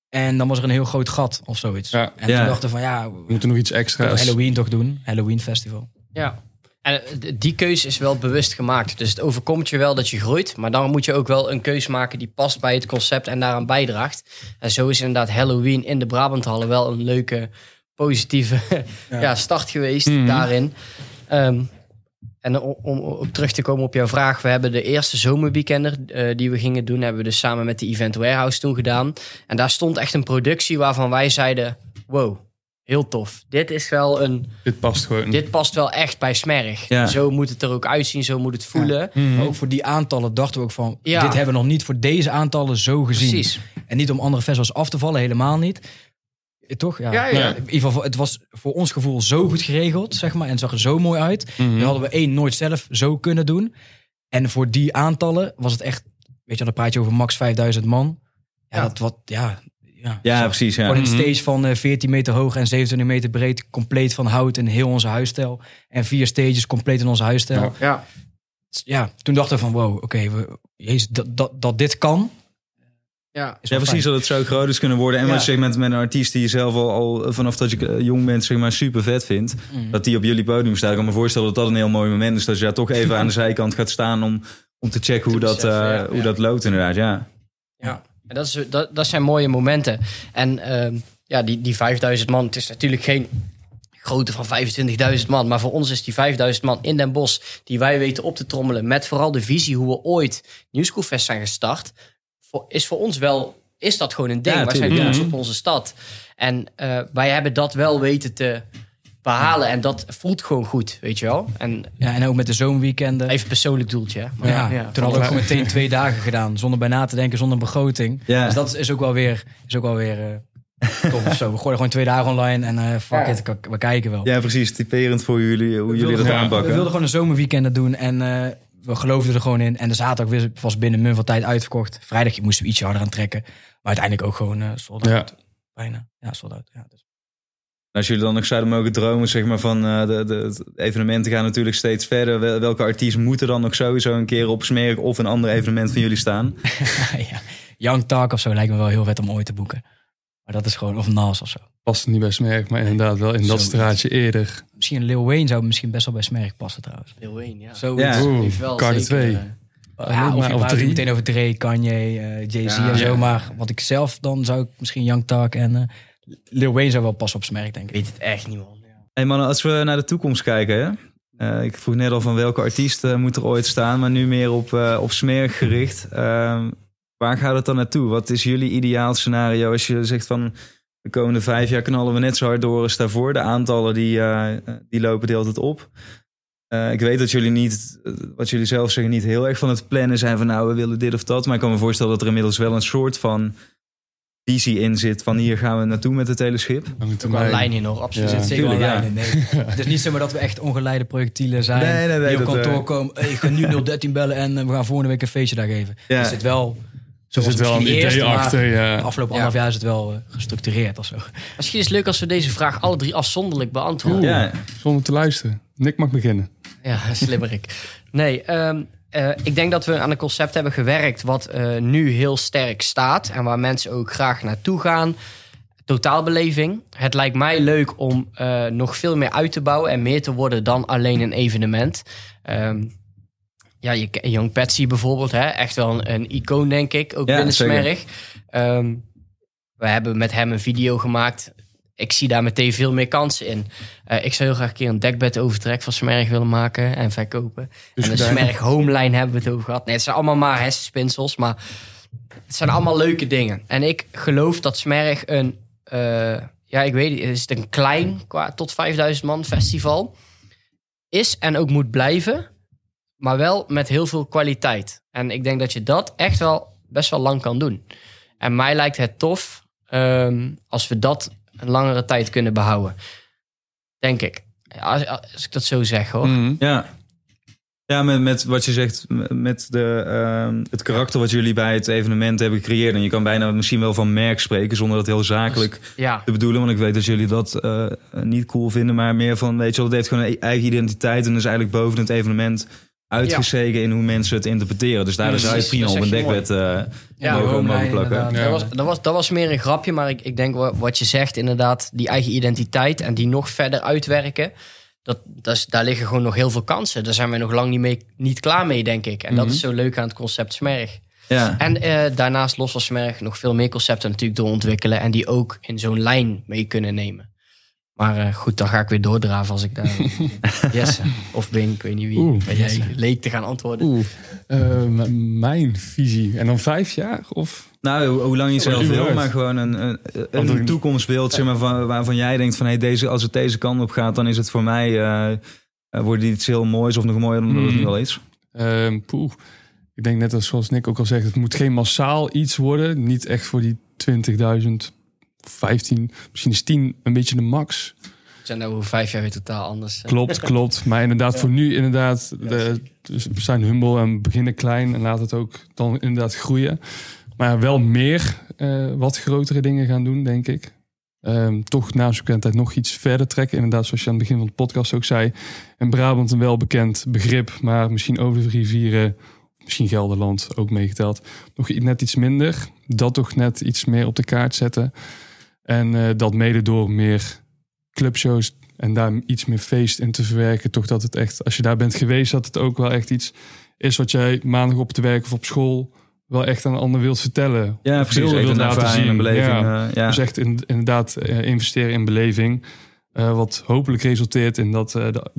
En dan was er een heel groot gat of zoiets. Ja. En Ja. toen dachten we van, ja, We we moeten nog iets extra's. Halloween toch doen. Halloween festival. Ja. En eh, die keuze is wel bewust gemaakt. Dus het overkomt je wel dat je groeit. Maar dan moet je ook wel een keuze maken die past bij het concept en daaraan bijdraagt. En zo is inderdaad Halloween in de Brabanthallen wel een leuke, positieve ja. start geweest Mhm. daarin. Ehm, en om, op terug te komen op jouw vraag. We hebben de eerste zomerweekender eh, die we gingen doen... hebben we dus samen met de Event Warehouse toen gedaan. En daar stond echt een productie waarvan wij zeiden... wow, heel tof. Dit is wel een... Dit past gewoon. Dit past wel echt bij Smerg. Ja. Zo moet het er ook uitzien, zo moet het voelen. Mhm. Maar ook voor die aantallen dachten we ook van... Ja. dit hebben we nog niet voor deze aantallen zo gezien. Precies. En niet om andere festivals af te vallen, helemaal niet. Eh, Toch? Ja. Ja, ja. In ieder geval, het was voor ons gevoel zo goed geregeld, zeg maar. En het zag er zo mooi uit. Dat hadden we één nooit zelf zo kunnen doen. En voor die aantallen was het echt... Weet je, dan praat je over max 5000 man. Ja, Ja. dat wat... Ja, ja, Ja, precies. Ja. Gewoon een Mhm. stage van eh, 14 meter hoog en 27 meter breed. Compleet van hout in heel onze huisstijl. En vier stages compleet in onze huisstijl. Ja. Ja. Toen dachten we van wow, oké, we jezus, dat, dat, dat dit kan. Ja. Ja, precies, fijn. dat het zo groot is kunnen worden. En Ja. wat je met, met een artiest die je zelf al, al vanaf dat je eh, jong bent, zeg maar, super vet vindt. Mm. Dat die op jullie podium staat. Ik kan me voorstellen dat dat een heel mooi moment is. Dat je daar toch even aan de zijkant gaat staan om, om te checken hoe, Te dat, beseffen, eh, ja. hoe dat loopt inderdaad. Ja. Ja. En dat, is, dat, dat zijn mooie momenten. En ehm, ja, die, die 5000 man, het is natuurlijk geen grootte van 25.000 man. Maar voor ons is die 5000 man in Den Bosch, die wij weten op te trommelen. Met vooral de visie hoe we ooit New School Fest zijn gestart. Is voor ons wel, is dat gewoon een ding. Ja, wij zijn trots op onze stad. En eh, wij hebben dat wel weten te behalen. En dat voelt gewoon goed, weet je wel. En Ja, en ook met de zomerweekenden. even persoonlijk doeltje. hè. Maar ja, ja, toen hadden we ook gewoon meteen twee dagen gedaan. Zonder bij na te denken, zonder begroting. Ja. Dus dat is ook wel weer, is ook wel weer tof of zo. We gooien gewoon twee dagen online en eh fuck Ja. it, we kijken wel. ja, precies. Typerend voor jullie, hoe jullie dat ja, we aanpakken. wilden gewoon een zomerweekenden doen en eh, we geloofden er gewoon in. En de zaterdag weer- was binnen mun van tijd uitverkocht. Vrijdag moesten we ietsje harder aan trekken. Maar uiteindelijk ook gewoon eh sold Ja. Bijna. Ja, sold out. Ja, dus. Als jullie dan nog zouden mogen dromen zeg maar, van eh, de, de, evenementen gaan natuurlijk steeds verder. Wel- Welke artiest moet er dan nog sowieso een keer op Smerk of een ander evenement van jullie staan? ja. Young Talk of zo lijkt me wel heel vet om ooit te boeken. Maar dat is gewoon, of Nas of zo. Past niet bij Smerk, maar inderdaad wel in dat Zoiets. straatje eerder. Misschien Lil Wayne zou misschien best wel bij Smerk passen trouwens. Heel één, ja. Zo Ja. Oeh, wel Carter zeker, 2. eh, ja, of maar je op praat drie. meteen over Dre, Kanye, eh, Jay-Z Ja. en zo. Ja. Maar wat ik zelf dan zou ik misschien Young Talk en eh, Lil Wayne zou wel passen op Smerk, denk Ik weet het echt niet, man. Ja. Hey mannen, als we naar de toekomst kijken. Hè? Eh, ik vroeg net al van welke artiest eh, moet er ooit staan, maar nu meer op, eh, op Smerk gericht. Waar gaat het dan naartoe? Wat is jullie ideaal scenario als je zegt van de komende vijf jaar knallen we net zo hard door als daarvoor? De aantallen die, eh, die lopen de hele tijd op. Eh, ik weet dat jullie niet, eh, wat jullie zelf zeggen, niet heel erg van het plannen zijn van nou we willen dit of dat. Maar ik kan me voorstellen dat er inmiddels wel een soort van visie in zit van hier gaan we naartoe met het hele schip. Wel termijn. een lijn in hoor, absoluut. Ja. Er zit zeker Tuurlijk, ja. lijnen. Nee. Het is niet zomaar dat we echt ongeleide projectielen zijn. Nee, nee, nee, die op kantoor komen. Hey, ik ga nu 013 bellen en we gaan volgende week een feestje daar geven. Ja. Er zit wel... Er zoals zit wel een idee achter. Ja. De afgelopen Ja. anderhalf jaar is het wel eh, gestructureerd of zo. Misschien is het leuk als we deze vraag alle drie afzonderlijk beantwoorden. Oeh. Ja, Zonder te luisteren. Nick mag beginnen. Ja, slimmerik. Nee, ehm, eh, ik denk dat we aan een concept hebben gewerkt wat eh, nu heel sterk staat en waar mensen ook graag naartoe gaan. Totaalbeleving. Het lijkt mij leuk om eh, nog veel meer uit te bouwen en meer te worden dan alleen een evenement. Ehm, ja, je, Young Patsy bijvoorbeeld, hè? echt wel een, een icoon denk ik, ook Ja, binnen. Smerrig. Ehm, we hebben met hem een video gemaakt. Ik zie daar meteen veel meer kansen in. Eh, ik zou heel graag een keer een dekbed overtrek van Smerg willen maken en verkopen. Dus en de. Smerg Homeline hebben we het over gehad. Nee, het zijn allemaal maar hersenspinsels, maar het zijn allemaal leuke dingen. En ik geloof dat Smerg een, eh, ja, ik weet niet, is het een klein, qua tot 5000 man festival is en ook moet blijven, maar wel met heel veel kwaliteit. En ik denk dat je dat echt wel best wel lang kan doen. En mij lijkt het tof ehm, als we dat een langere tijd kunnen behouden. Denk ik. Als, als ik dat zo zeg hoor. Mhm. ja. Ja, met, met wat je zegt, met de, ehm, het karakter wat jullie bij het evenement hebben gecreëerd. En je kan bijna misschien wel van merk spreken zonder dat heel zakelijk Ja, te bedoelen. Want ik weet dat jullie dat eh, niet cool vinden. Maar meer van, weet je wel, het heeft gewoon een eigen identiteit. En is eigenlijk boven het evenement uitgestegen in hoe mensen het interpreteren. Dus daar Precies, zou je prima op een dekbed eh Ja, logo mogen plakken. Ja. dat, was, dat, was, dat was meer een grapje, maar ik, ik denk wa- wat je zegt, inderdaad, die eigen identiteit en die nog verder uitwerken. Dat, dat is, daar liggen gewoon nog heel veel kansen. Daar zijn we nog lang niet, mee, niet klaar mee, denk ik. En dat is zo leuk aan het concept Smerg. Ja. En eh, daarnaast los van Smerg nog veel meer concepten natuurlijk doorontwikkelen. En die ook in zo'n lijn mee kunnen nemen. Maar eh, goed, dan ga ik weer doordraven als ik daar... Jesse of Bing, ik weet niet wie. Oeh, bij leek te gaan antwoorden. Oeh, eh, mijn visie. En dan vijf jaar? Of? Nou, hoe, hoe lang je het zelf wil, maar gewoon een, een, een toekomstbeeld zeg maar, van, waarvan jij denkt van hey, deze, als het deze kant op gaat, dan is het voor mij eh, eh, wordt dit iets heel moois of nog mooier dan dat het Mhm. nu al is. Ehm, poeh. Ik denk net als zoals Nick ook al zegt, het moet geen massaal iets worden. Niet echt voor die 20.000, 15, misschien is 10 een beetje de max. We zijn nou over vijf jaar weer totaal anders. eh. Klopt, klopt. Maar inderdaad, voor nu inderdaad, de, dus we zijn humble en beginnen klein en laat het ook dan inderdaad groeien. Maar wel meer eh, wat grotere dingen gaan doen, denk ik. Ehm, toch na zo'n tijd nog iets verder trekken. Inderdaad, zoals je aan het begin van de podcast ook zei. In Brabant een welbekend begrip, maar misschien over de rivieren, misschien Gelderland ook meegeteld. Nog net iets minder. Dat toch net iets meer op de kaart zetten. En eh, dat mede door meer clubshows en daar iets meer feest in te verwerken. Toch dat het echt, als je daar bent geweest, dat het ook wel echt iets is wat jij maandag op te werk of op school wel echt aan een ander wilt vertellen. Ja, Of precies. een laten zien. een beleving. Ja. ja. Dus echt in, inderdaad eh, investeren in beleving. Wat hopelijk resulteert in dat de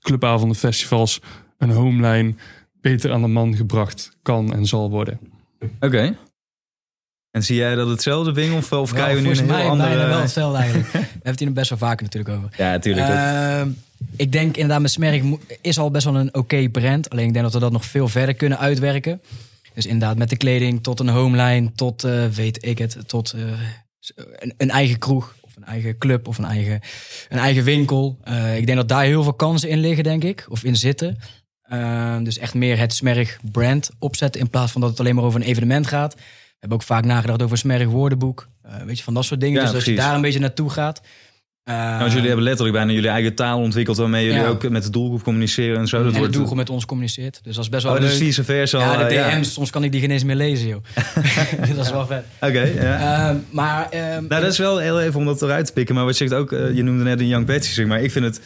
clubavonden, festivals, een homeline beter aan de man gebracht kan en zal worden. Oké. En zie jij dat hetzelfde, Bing? Of, of we nu een heel mij andere... bijna wel hetzelfde eigenlijk. We hebben het hier best wel vaker natuurlijk over. Ja, natuurlijk. Ehm, ik denk inderdaad, met Smerk is al best wel een oké brand. Alleen ik denk dat we dat nog veel verder kunnen uitwerken. Dus inderdaad, met de kleding tot een homeline, tot eh, weet ik het, tot eh, een, een eigen kroeg. Of een eigen club of een eigen, een eigen winkel. Eh, ik denk dat daar heel veel kansen in liggen, denk ik. Of in zitten. Ehm, dus echt meer het Smerg brand opzetten. In plaats van dat het alleen maar over een evenement gaat. Hebben ook vaak nagedacht over Smerg woordenboek. Eh, weet je, van dat soort dingen. Ja, dus als je daar een beetje naartoe gaat. Nou, jullie hebben letterlijk bijna jullie eigen taal ontwikkeld... waarmee jullie Ja. ook met de doelgroep communiceren en zo. Dat en de doelgroep met ons communiceert. Dus dat is best wel Oh, leuk. dus versa. ja, de DM's, soms kan ik die geen eens meer lezen, joh. dat is wel vet. Oké, ja. Ehm, maar... ehm, Nou, dat is wel heel even om dat eruit te pikken. Maar wat je zegt ook, eh, je noemde net een Young Betsy, zeg maar. Ik vind het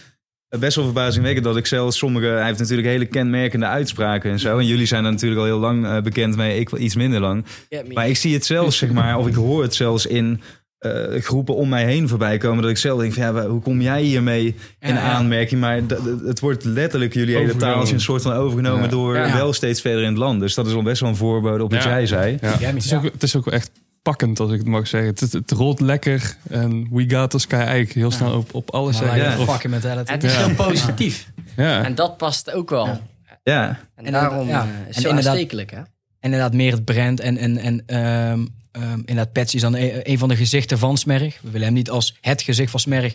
best wel verbazingwekkend dat ik zelf sommige... Hij heeft natuurlijk hele kenmerkende uitspraken en zo. En jullie zijn er natuurlijk al heel lang eh, bekend mee. Ik wel iets minder lang. Maar ik zie het zelfs, zeg maar, of ik hoor het zelfs in eh, groepen om mij heen voorbij komen. Dat ik zelf denk van ja, hoe kom jij hiermee in Ja, ja. aanmerking? Maar het wordt letterlijk jullie hele taal een soort van overgenomen Ja. door Ja. wel steeds verder in het land. Dus dat is al best wel een voorbode op wat Ja. jij zei. Ja. Ja, Het, is ook, het is ook echt pakkend, als ik het mag zeggen. Het, het, rolt lekker en we got kan je eigenlijk heel snel op, op alles Ja. a fucking mentality. Het is Ja. heel positief. Ja. En dat past ook wel. Ja. Ja, En, En daarom ja. eh, is het zo inderdaad- aanstekelijk, hè? En inderdaad meer het brand. En, en, en ehm, ehm, inderdaad, Patsy is dan een, een van de gezichten van Smerg. We willen hem niet als het gezicht van Smerg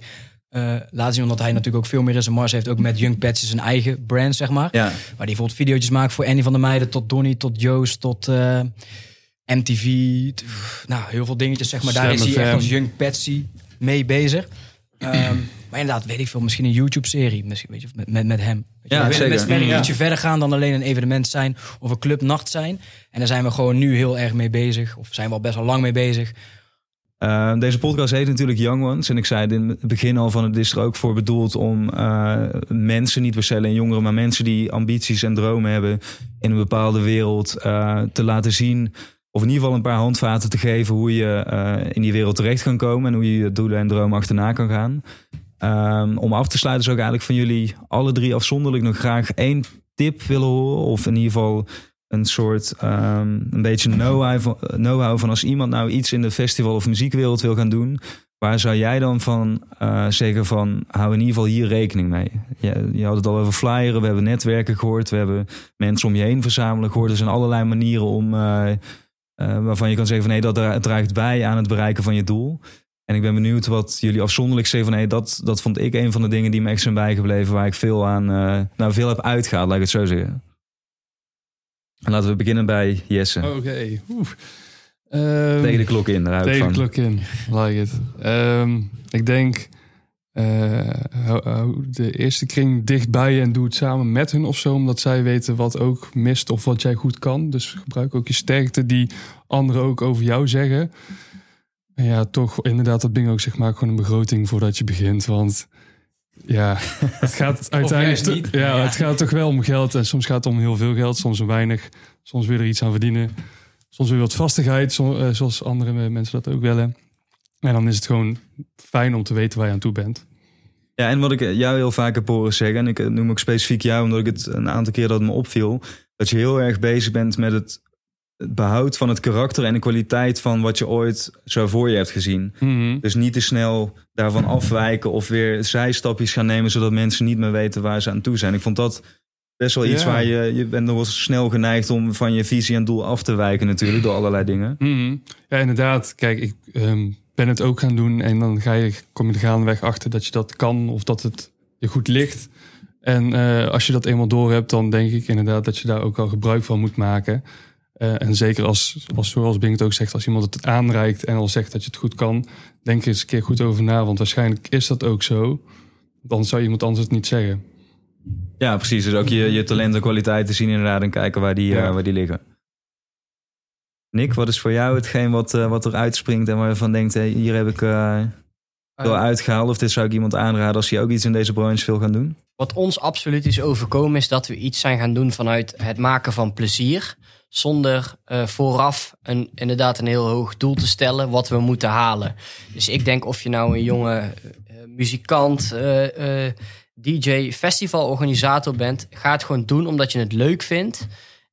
eh, laten zien. Omdat hij natuurlijk ook veel meer is. En Mars heeft ook met Young Patsy zijn eigen brand, zeg maar. ja. Waar die bijvoorbeeld video's maakt voor Annie van der Meijden. Tot Donny, tot Joost, tot eh, MTV. Nou, heel veel dingetjes, zeg maar. Daar is hij echt als Young Patsy mee bezig. Ehm, maar inderdaad, weet ik veel, misschien een YouTube-serie. Misschien, weet je, met, met, met hem. Weet je, Ja, we willen zeker. met Ja. ietsje verder gaan dan alleen een evenement zijn. Of een clubnacht zijn. En daar zijn we gewoon nu heel erg mee bezig. Of zijn we al best wel lang mee bezig. Uh, deze podcast heet natuurlijk Young Ones. En ik zei het in het begin al van het is er ook voor bedoeld om uh, mensen, niet per se alleen jongeren, maar mensen die ambities en dromen hebben in een bepaalde wereld uh, te laten zien. Of in ieder geval een paar handvaten te geven hoe je uh, in die wereld terecht kan komen en hoe je je doelen en dromen achterna kan gaan. Um, om af te sluiten zou ik eigenlijk van jullie alle drie afzonderlijk nog graag één tip willen horen. Of in ieder geval een soort um, een beetje know-how van, als iemand nou iets in de festival of muziekwereld wil gaan doen. Waar zou jij dan van uh, zeggen van hou in ieder geval hier rekening mee? Je, je had het al over flyeren, we hebben netwerken gehoord, we hebben mensen om je heen verzamelen gehoord. Er zijn allerlei manieren om uh, uh, waarvan je kan zeggen van hé, hey, dat draagt bij aan het bereiken van je doel. En ik ben benieuwd wat jullie afzonderlijk zeggen van hé, hey, dat, dat vond ik een van de dingen die me echt zijn bijgebleven, waar ik veel aan, uh, nou veel heb uitgehaald, laat ik het zo zeggen. En laten we beginnen bij Jesse. Oké. Okay. Um, tegen de klok in, daar Tegen de klok in, like it. Um, ik denk, hou, hou de eerste kring dichtbij en doe het samen met hun of zo. Omdat zij weten wat ook mist of wat jij goed kan. Dus gebruik ook je sterkte die anderen ook over jou zeggen. En ja, toch inderdaad dat ding ook zeg maar gewoon een begroting voordat je begint. Want ja, het gaat uiteindelijk... niet. Ja, Ja. het gaat toch wel om geld. En soms gaat het om heel veel geld, soms om weinig. Soms wil je er iets aan verdienen. Soms weer wat vastigheid, zoals andere mensen dat ook willen. En dan is het gewoon fijn om te weten waar je aan toe bent. Ja, en wat ik jou heel vaak heb horen zeggen, en ik noem ook specifiek jou, omdat ik het een aantal keer dat me opviel, dat je heel erg bezig bent met het, behoud van het karakter en de kwaliteit van wat je ooit zo voor je hebt gezien. Mm -hmm. Dus niet te snel daarvan afwijken of weer zijstapjes gaan nemen, zodat mensen niet meer weten waar ze aan toe zijn. Ik vond dat best wel iets waar je, je bent nog wel snel geneigd om van je visie en doel af te wijken natuurlijk, door allerlei dingen. Mm -hmm. Ja, inderdaad. Kijk, ik um, ben het ook gaan doen en dan ga je, kom je er gaandeweg achter dat je dat kan of dat het je goed ligt. En uh, als je dat eenmaal door hebt, dan denk ik inderdaad dat je daar ook al gebruik van moet maken. Uh, en zeker als, als, zoals Bing het ook zegt, als iemand het aanreikt en al zegt dat je het goed kan, denk er eens een keer goed over na. Want waarschijnlijk is dat ook zo. Dan zou iemand anders het niet zeggen. Ja, precies. Dus ook je, je talent en kwaliteiten zien inderdaad en kijken waar die, Ja. uh, waar die liggen. Nick, wat is voor jou hetgeen wat, uh, wat eruit springt en waar je van denkt, hey, hier heb ik uh, wel uitgehaald of dit zou ik iemand aanraden als hij ook iets in deze branche wil gaan doen? Wat ons absoluut is overkomen is dat we iets zijn gaan doen vanuit het maken van plezier. Zonder uh, vooraf een, inderdaad een heel hoog doel te stellen wat we moeten halen. Dus ik denk of je nou een jonge muzikant, DJ, festivalorganisator bent, ga het gewoon doen omdat je het leuk vindt.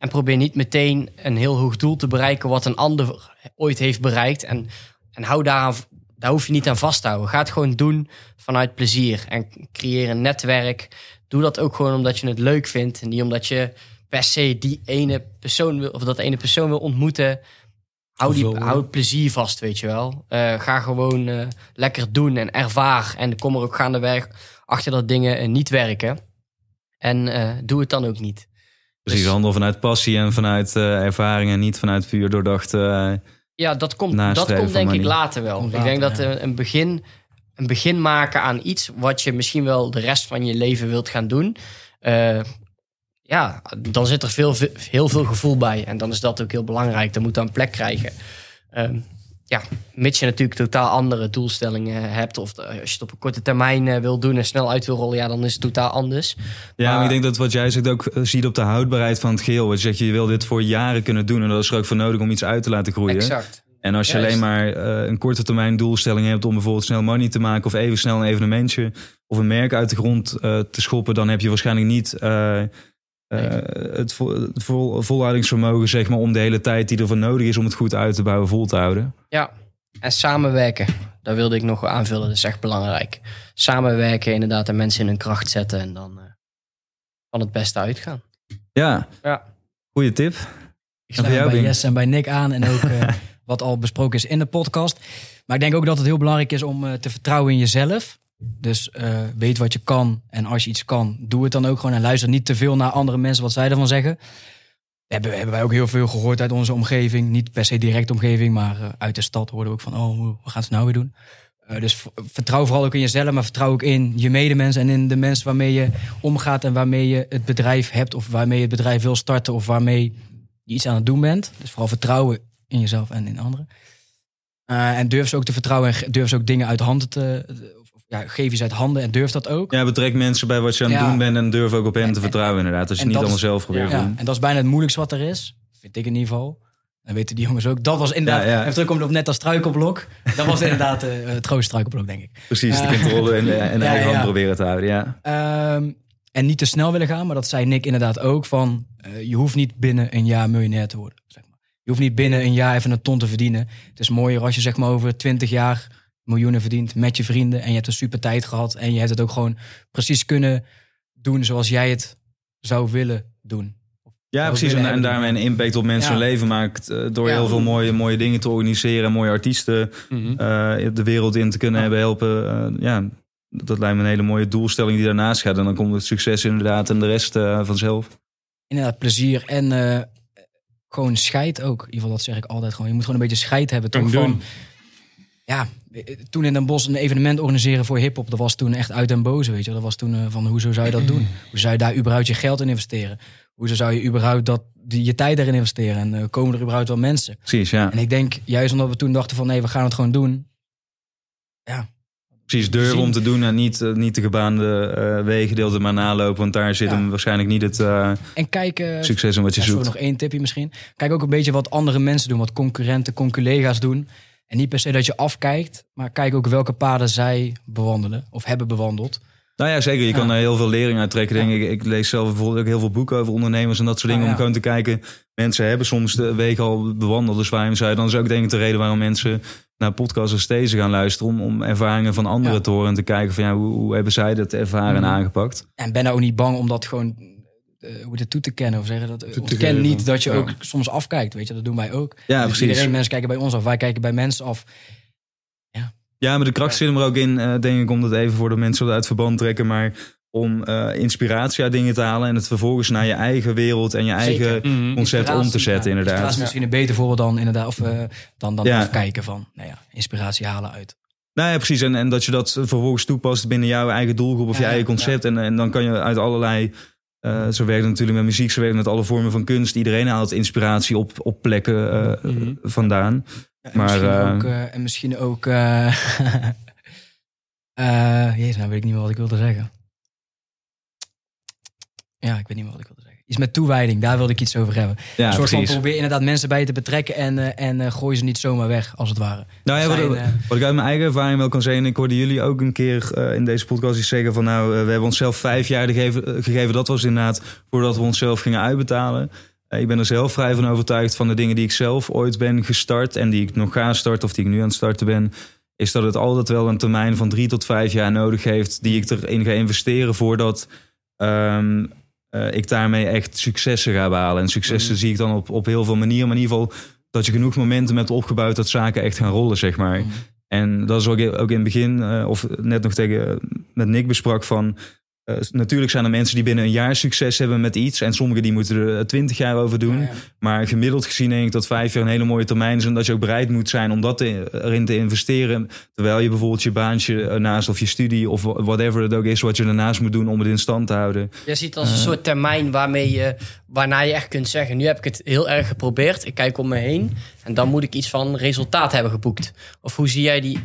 En probeer niet meteen een heel hoog doel te bereiken wat een ander ooit heeft bereikt. En, en hou daaraan, daar hoef je niet aan vast te houden. Ga het gewoon doen vanuit plezier. En creëer een netwerk. Doe dat ook gewoon omdat je het leuk vindt. En niet omdat je per se die ene persoon wil, of dat ene persoon wil ontmoeten. Hou, die, hou het plezier vast, weet je wel. Uh, ga gewoon uh, lekker doen en ervaar. En kom er ook gaandeweg achter dat dingen uh, niet werken. En doe het dan ook niet. Precies, dus, handel vanuit passie en vanuit uh, ervaring en niet vanuit puur doordacht. Uh, ja, dat komt, dat komt denk ik later wel. Later, ik denk dat ja. een, begin, een begin maken aan iets wat je misschien wel de rest van je leven wilt gaan doen. Uh, ja, dan zit er veel, heel veel gevoel bij. En dan is dat ook heel belangrijk. Dan moet dat een plek krijgen. Um, ja, mits je natuurlijk totaal andere doelstellingen hebt. Of als je het op een korte termijn uh, wil doen en snel uit wil rollen, ja, dan is het totaal anders. Ja, maar, ik denk dat wat jij zegt ook uh, ziet op de houdbaarheid van het geheel. Wat je zegt, je wil dit voor jaren kunnen doen en dat is er ook voor nodig om iets uit te laten groeien. Exact. En als je Juist. alleen maar eh, een korte termijn doelstelling hebt om bijvoorbeeld snel money te maken of even snel een evenementje of een merk uit de grond eh, te schoppen, dan heb je waarschijnlijk niet eh, eh, het, vol, het vol- volhoudingsvermogen zeg maar, om de hele tijd die ervoor nodig is om het goed uit te bouwen vol te houden. Ja, en samenwerken. Daar wilde ik nog aanvullen. Dat is echt belangrijk. Samenwerken, inderdaad, en mensen in hun kracht zetten en dan eh, van het beste uitgaan. Ja, Ja. goede tip. Ik sluit bij Bing? Jess en bij Nick aan. En ook eh, wat al besproken is in de podcast. Maar ik denk ook dat het heel belangrijk is om eh, te vertrouwen in jezelf. Dus eh, weet wat je kan. En als je iets kan, doe het dan ook gewoon. En luister niet te veel naar andere mensen wat zij ervan zeggen. Hebben, hebben wij ook heel veel gehoord uit onze omgeving. Niet per se direct omgeving, maar eh, uit de stad hoorden we ook van... oh, wat gaan ze nou weer doen? Eh, dus vertrouw vooral ook in jezelf, maar vertrouw ook in je medemensen... en in de mensen waarmee je omgaat en waarmee je het bedrijf hebt... of waarmee je het bedrijf wil starten of waarmee je iets aan het doen bent. Dus vooral vertrouwen in jezelf en in anderen. En durf ze ook te vertrouwen en durf ze ook dingen uit handen te... ja, geef je ze uit handen en durf dat ook. Ja, betrek mensen bij wat je aan het Ja. doen bent en durf ook op hen En- te vertrouwen inderdaad. Als je en niet allemaal is- zelf probeert Ja, doen. en dat is bijna het moeilijkste wat er is. Vind ik in ieder geval. En weten die jongens ook. Dat was inderdaad, Ja, ja. even terugkomen op net als struikelblok. Dat was inderdaad eh, het grootste struikelblok, denk ik. Precies, de Eh, controle en, en eigen hand ja. proberen te houden. Ja. Ehm, en niet te snel willen gaan, maar dat zei Nick inderdaad ook. Van, eh, je hoeft niet binnen een jaar miljonair te worden. Zeg maar. Je hoeft niet binnen een jaar even een ton te verdienen. Het is mooier als je zeg maar over 20 jaar miljoenen verdient met je vrienden. En je hebt een super tijd gehad. En je hebt het ook gewoon precies kunnen doen zoals jij het zou willen doen. Ja, Zou precies. En, daarmee een impact op mensen Ja. leven maakt. eh, door Ja. heel veel mooie, mooie dingen te organiseren. En mooie artiesten Mhm. eh, de wereld in te kunnen hebben helpen. Eh, ja, dat lijkt me een hele mooie doelstelling die daarnaast gaat. En dan komt het succes inderdaad en de rest eh, vanzelf. Inderdaad, plezier en eh, gewoon scheid ook. In ieder geval, dat zeg ik altijd gewoon. Je moet gewoon een beetje scheid hebben. Toch? Van, ja, toen in Den Bosch een evenement organiseren voor hip-hop, dat was toen echt uit den boze. Weet je, wel. dat was toen eh, van hoezo zou je dat doen? Hoe zou je daar überhaupt je geld in investeren? Hoezo zou je überhaupt dat, die, je tijd erin investeren? En eh, komen er überhaupt wel mensen? Precies, ja. En ik denk, juist omdat we toen dachten van nee, we gaan het gewoon doen. Precies, durven zien. om te doen en niet, eh, niet de gebaande eh wegendeelten maar nalopen. Want daar zit Ja. hem waarschijnlijk niet het eh, En kijken. succes in wat je Ja, sorry, zoekt. nog één tipje misschien. Kijk ook een beetje wat andere mensen doen, wat concurrenten, conculega's doen. En niet per se dat je afkijkt, maar kijk ook welke paden zij bewandelen of hebben bewandeld. Nou ja, zeker. Je kan er heel veel lering uit trekken. Denk ik. ik lees zelf bijvoorbeeld ook heel veel boeken over ondernemers en dat soort dingen. Ah, Om gewoon te kijken. Mensen hebben soms de week al bewandeld. Dus waarom zou je dan is ook denk ik de reden waarom mensen naar podcasts als deze gaan luisteren. Om, om ervaringen van anderen Ja. te horen. En te kijken van ja, hoe, hoe hebben zij dat ervaren en Mhm. aangepakt. En ben nou ook niet bang om dat gewoon eh, hoe het toe te kennen of zeggen dat te ontken niet dat je Ja. ook soms afkijkt, weet je, dat doen wij ook. Ja, Dus precies. Iedereen mensen kijken bij ons af, wij kijken bij mensen af. Ja, maar de kracht zit hem er ook in, eh, denk ik, om dat even voor de mensen uit verband trekken. Maar om eh, inspiratie uit dingen te halen en het vervolgens naar je eigen wereld en je eigen. Mhm. concept om te zetten, ja, inderdaad. Inspiratie is misschien een beter voorbeeld dan inderdaad of dan dan Ja. afkijken van, nou ja, inspiratie halen uit. Nou ja, precies. En, en dat je dat vervolgens toepast binnen jouw eigen doelgroep of Ja, je ja, eigen concept. En, en dan kan je uit allerlei. Eh, zo werkt het natuurlijk met muziek, zo werkt het met alle vormen van kunst. Iedereen haalt inspiratie op, op plekken eh, Mhm. vandaan. Ja, en Maar, misschien eh, ook, en misschien ook eh eh, jezus, nou weet ik niet meer wat ik wilde zeggen. Ja, ik weet niet meer wat ik wilde zeggen. Iets met toewijding, daar wilde ik iets over hebben. Ja, een soort precies. van probeer inderdaad mensen bij je te betrekken en, eh, en eh, gooi ze niet zomaar weg, als het ware. Nou ja, Zijn, eh, wat ik uit mijn eigen ervaring wel kan zeggen, en ik hoorde jullie ook een keer in deze podcast iets zeggen van nou, we hebben onszelf vijf jaar gegeven, gegeven. Dat was inderdaad voordat we onszelf gingen uitbetalen. Ik ben er zelf vrij van overtuigd van de dingen die ik zelf ooit ben gestart en die ik nog ga starten of die ik nu aan het starten ben. Is dat het altijd wel een termijn van drie tot vijf jaar nodig heeft die ik erin ga investeren voordat ehm, eh, ik daarmee echt successen ga behalen. En successen zie ik dan op, op heel veel manieren, maar in ieder geval dat je genoeg momenten hebt opgebouwd dat zaken echt gaan rollen, zeg maar. Mhm. En dat is ook, ook in het begin, eh, of net nog tegen met Nick besprak van. Eh, natuurlijk zijn er mensen die binnen een jaar succes hebben met iets. En sommigen die moeten er eh, twintig jaar over doen. ja, ja. Maar gemiddeld gezien denk ik dat vijf jaar een hele mooie termijn is. En dat je ook bereid moet zijn om dat te- erin te investeren. Terwijl je bijvoorbeeld je baantje ernaast of je studie of whatever het ook is wat je ernaast moet doen om het in stand te houden. Je ziet het als Eh. een soort termijn waarmee je, waarna je echt kunt zeggen: Nu heb ik het heel erg geprobeerd. Ik kijk om me heen. En dan moet ik iets van resultaat hebben geboekt. Of hoe zie jij die?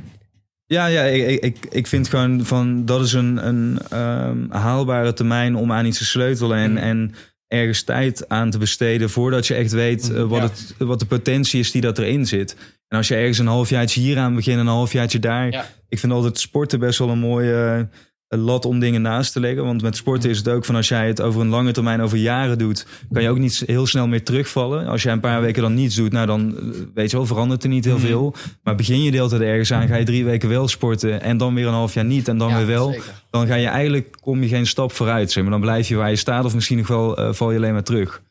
Ja, ja ik, ik, ik vind gewoon van dat is een, een ehm, haalbare termijn om aan iets te sleutelen. En, en ergens tijd aan te besteden voordat je echt weet eh, wat, Ja. het, wat de potentie is die dat erin zit. En als je ergens een halfjaartje hier aan begint en een halfjaartje daar. Ja. Ik vind altijd sporten best wel een mooie eh, lat om dingen naast te leggen. Want met sporten is het ook van als jij het over een lange termijn, over jaren doet, kan je ook niet heel snel meer terugvallen. Als jij een paar weken dan niets doet, nou dan eh, weet je wel, verandert er niet heel veel. Maar begin je de hele tijd ergens aan, ga je drie weken wel sporten en dan weer een half jaar niet en dan Ja, weer wel. zeker. Dan ga je eigenlijk, kom je geen stap vooruit. Zeg maar. Dan blijf je waar je staat of misschien nog wel eh, val je alleen maar terug.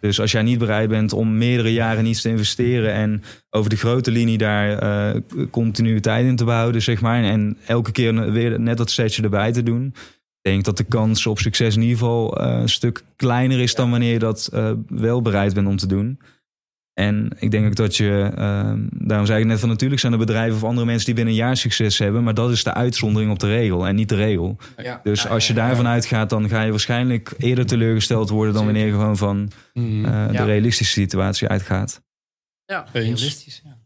Dus als jij niet bereid bent om meerdere jaren iets te investeren en over de grote linie daar eh, continuïteit in te behouden, zeg maar, en elke keer weer net dat setje erbij te doen, ik denk dat de kans op succes in ieder geval eh, een stuk kleiner is dan wanneer je dat eh, wel bereid bent om te doen. En ik denk ook dat je, eh, daarom zei ik net van natuurlijk zijn er bedrijven of andere mensen die binnen een jaar succes hebben, maar dat is de uitzondering op de regel en niet de regel. Ja. Dus Ja, als je ja, daarvan uitgaat, dan ga je waarschijnlijk eerder teleurgesteld worden dan wanneer je gewoon van Mhm. eh, de Ja. realistische situatie uitgaat. Ja. Eens. Realistisch, ja.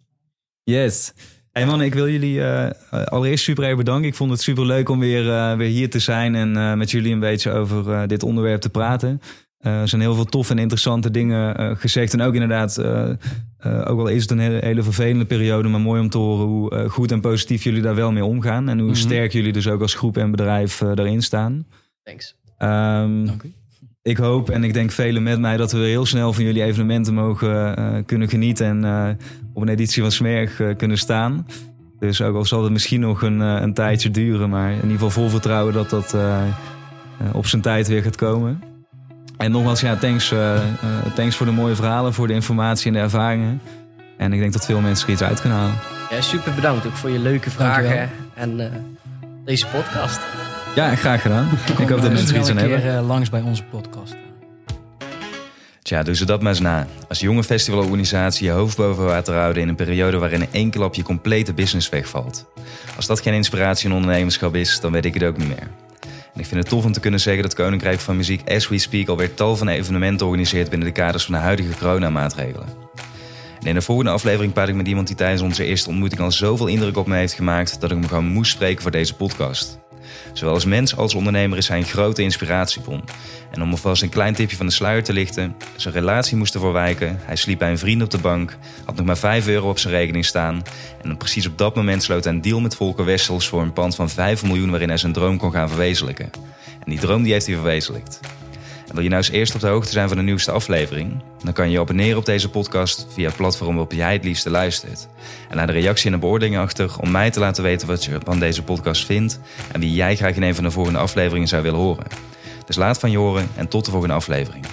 Yes. Hey man, ik wil jullie eh, allereerst super erg bedanken. Ik vond het super leuk om weer, eh, weer hier te zijn en eh, met jullie een beetje over eh, dit onderwerp te praten. Eh, er zijn heel veel toffe en interessante dingen eh, gezegd. En ook inderdaad, eh, ook al is het een hele, hele vervelende periode, maar mooi om te horen hoe goed en positief jullie daar wel mee omgaan. En hoe Mhm. sterk jullie dus ook als groep en bedrijf daarin staan. Thanks. Ehm, Dank u. ik hoop en ik denk velen met mij dat we heel snel van jullie evenementen mogen kunnen genieten en op een editie van Smerg kunnen staan. Dus ook al zal het misschien nog een, een tijdje duren, maar in ieder geval vol vertrouwen dat dat op zijn tijd weer gaat komen. En nogmaals, ja, thanks, eh, eh, thanks voor de mooie verhalen, voor de informatie en de ervaringen. En ik denk dat veel mensen er iets uit kunnen halen. Ja, super bedankt ook voor je leuke Dankjewel. vragen en eh, deze podcast. Ja, graag gedaan. Ik hoop dat mensen er iets aan keer hebben. langs bij onze podcast. Tja, doe ze dat maar eens na. Als jonge festivalorganisatie je hoofd boven water houden in een periode waarin in één klap je complete business wegvalt. Als dat geen inspiratie en ondernemerschap is, dan weet ik het ook niet meer. Ik vind het tof om te kunnen zeggen dat Koninkrijk van Muziek As We Speak alweer tal van evenementen organiseert binnen de kaders van de huidige coronamaatregelen. En in de volgende aflevering praat ik met iemand die tijdens onze eerste ontmoeting al zoveel indruk op me heeft gemaakt dat ik hem gewoon moest spreken voor deze podcast. Zowel als mens als ondernemer is hij een grote inspiratiebron. En om alvast een klein tipje van de sluier te lichten, zijn relatie moest ervoor wijken. Hij sliep bij een vriend op de bank, had nog maar 5 euro op zijn rekening staan. En precies op dat moment sloot hij een deal met Volker Wessels voor een pand van 5 miljoen waarin hij zijn droom kon gaan verwezenlijken. En die droom die heeft hij verwezenlijkt. En wil je nou eens eerst op de hoogte zijn van de nieuwste aflevering? Dan kan je je abonneren op deze podcast via het platform waarop jij het liefste luistert. En laat een reactie en een beoordeling achter om mij te laten weten wat je van deze podcast vindt en wie jij graag in een van de volgende afleveringen zou willen horen. Dus laat van je horen en tot de volgende aflevering.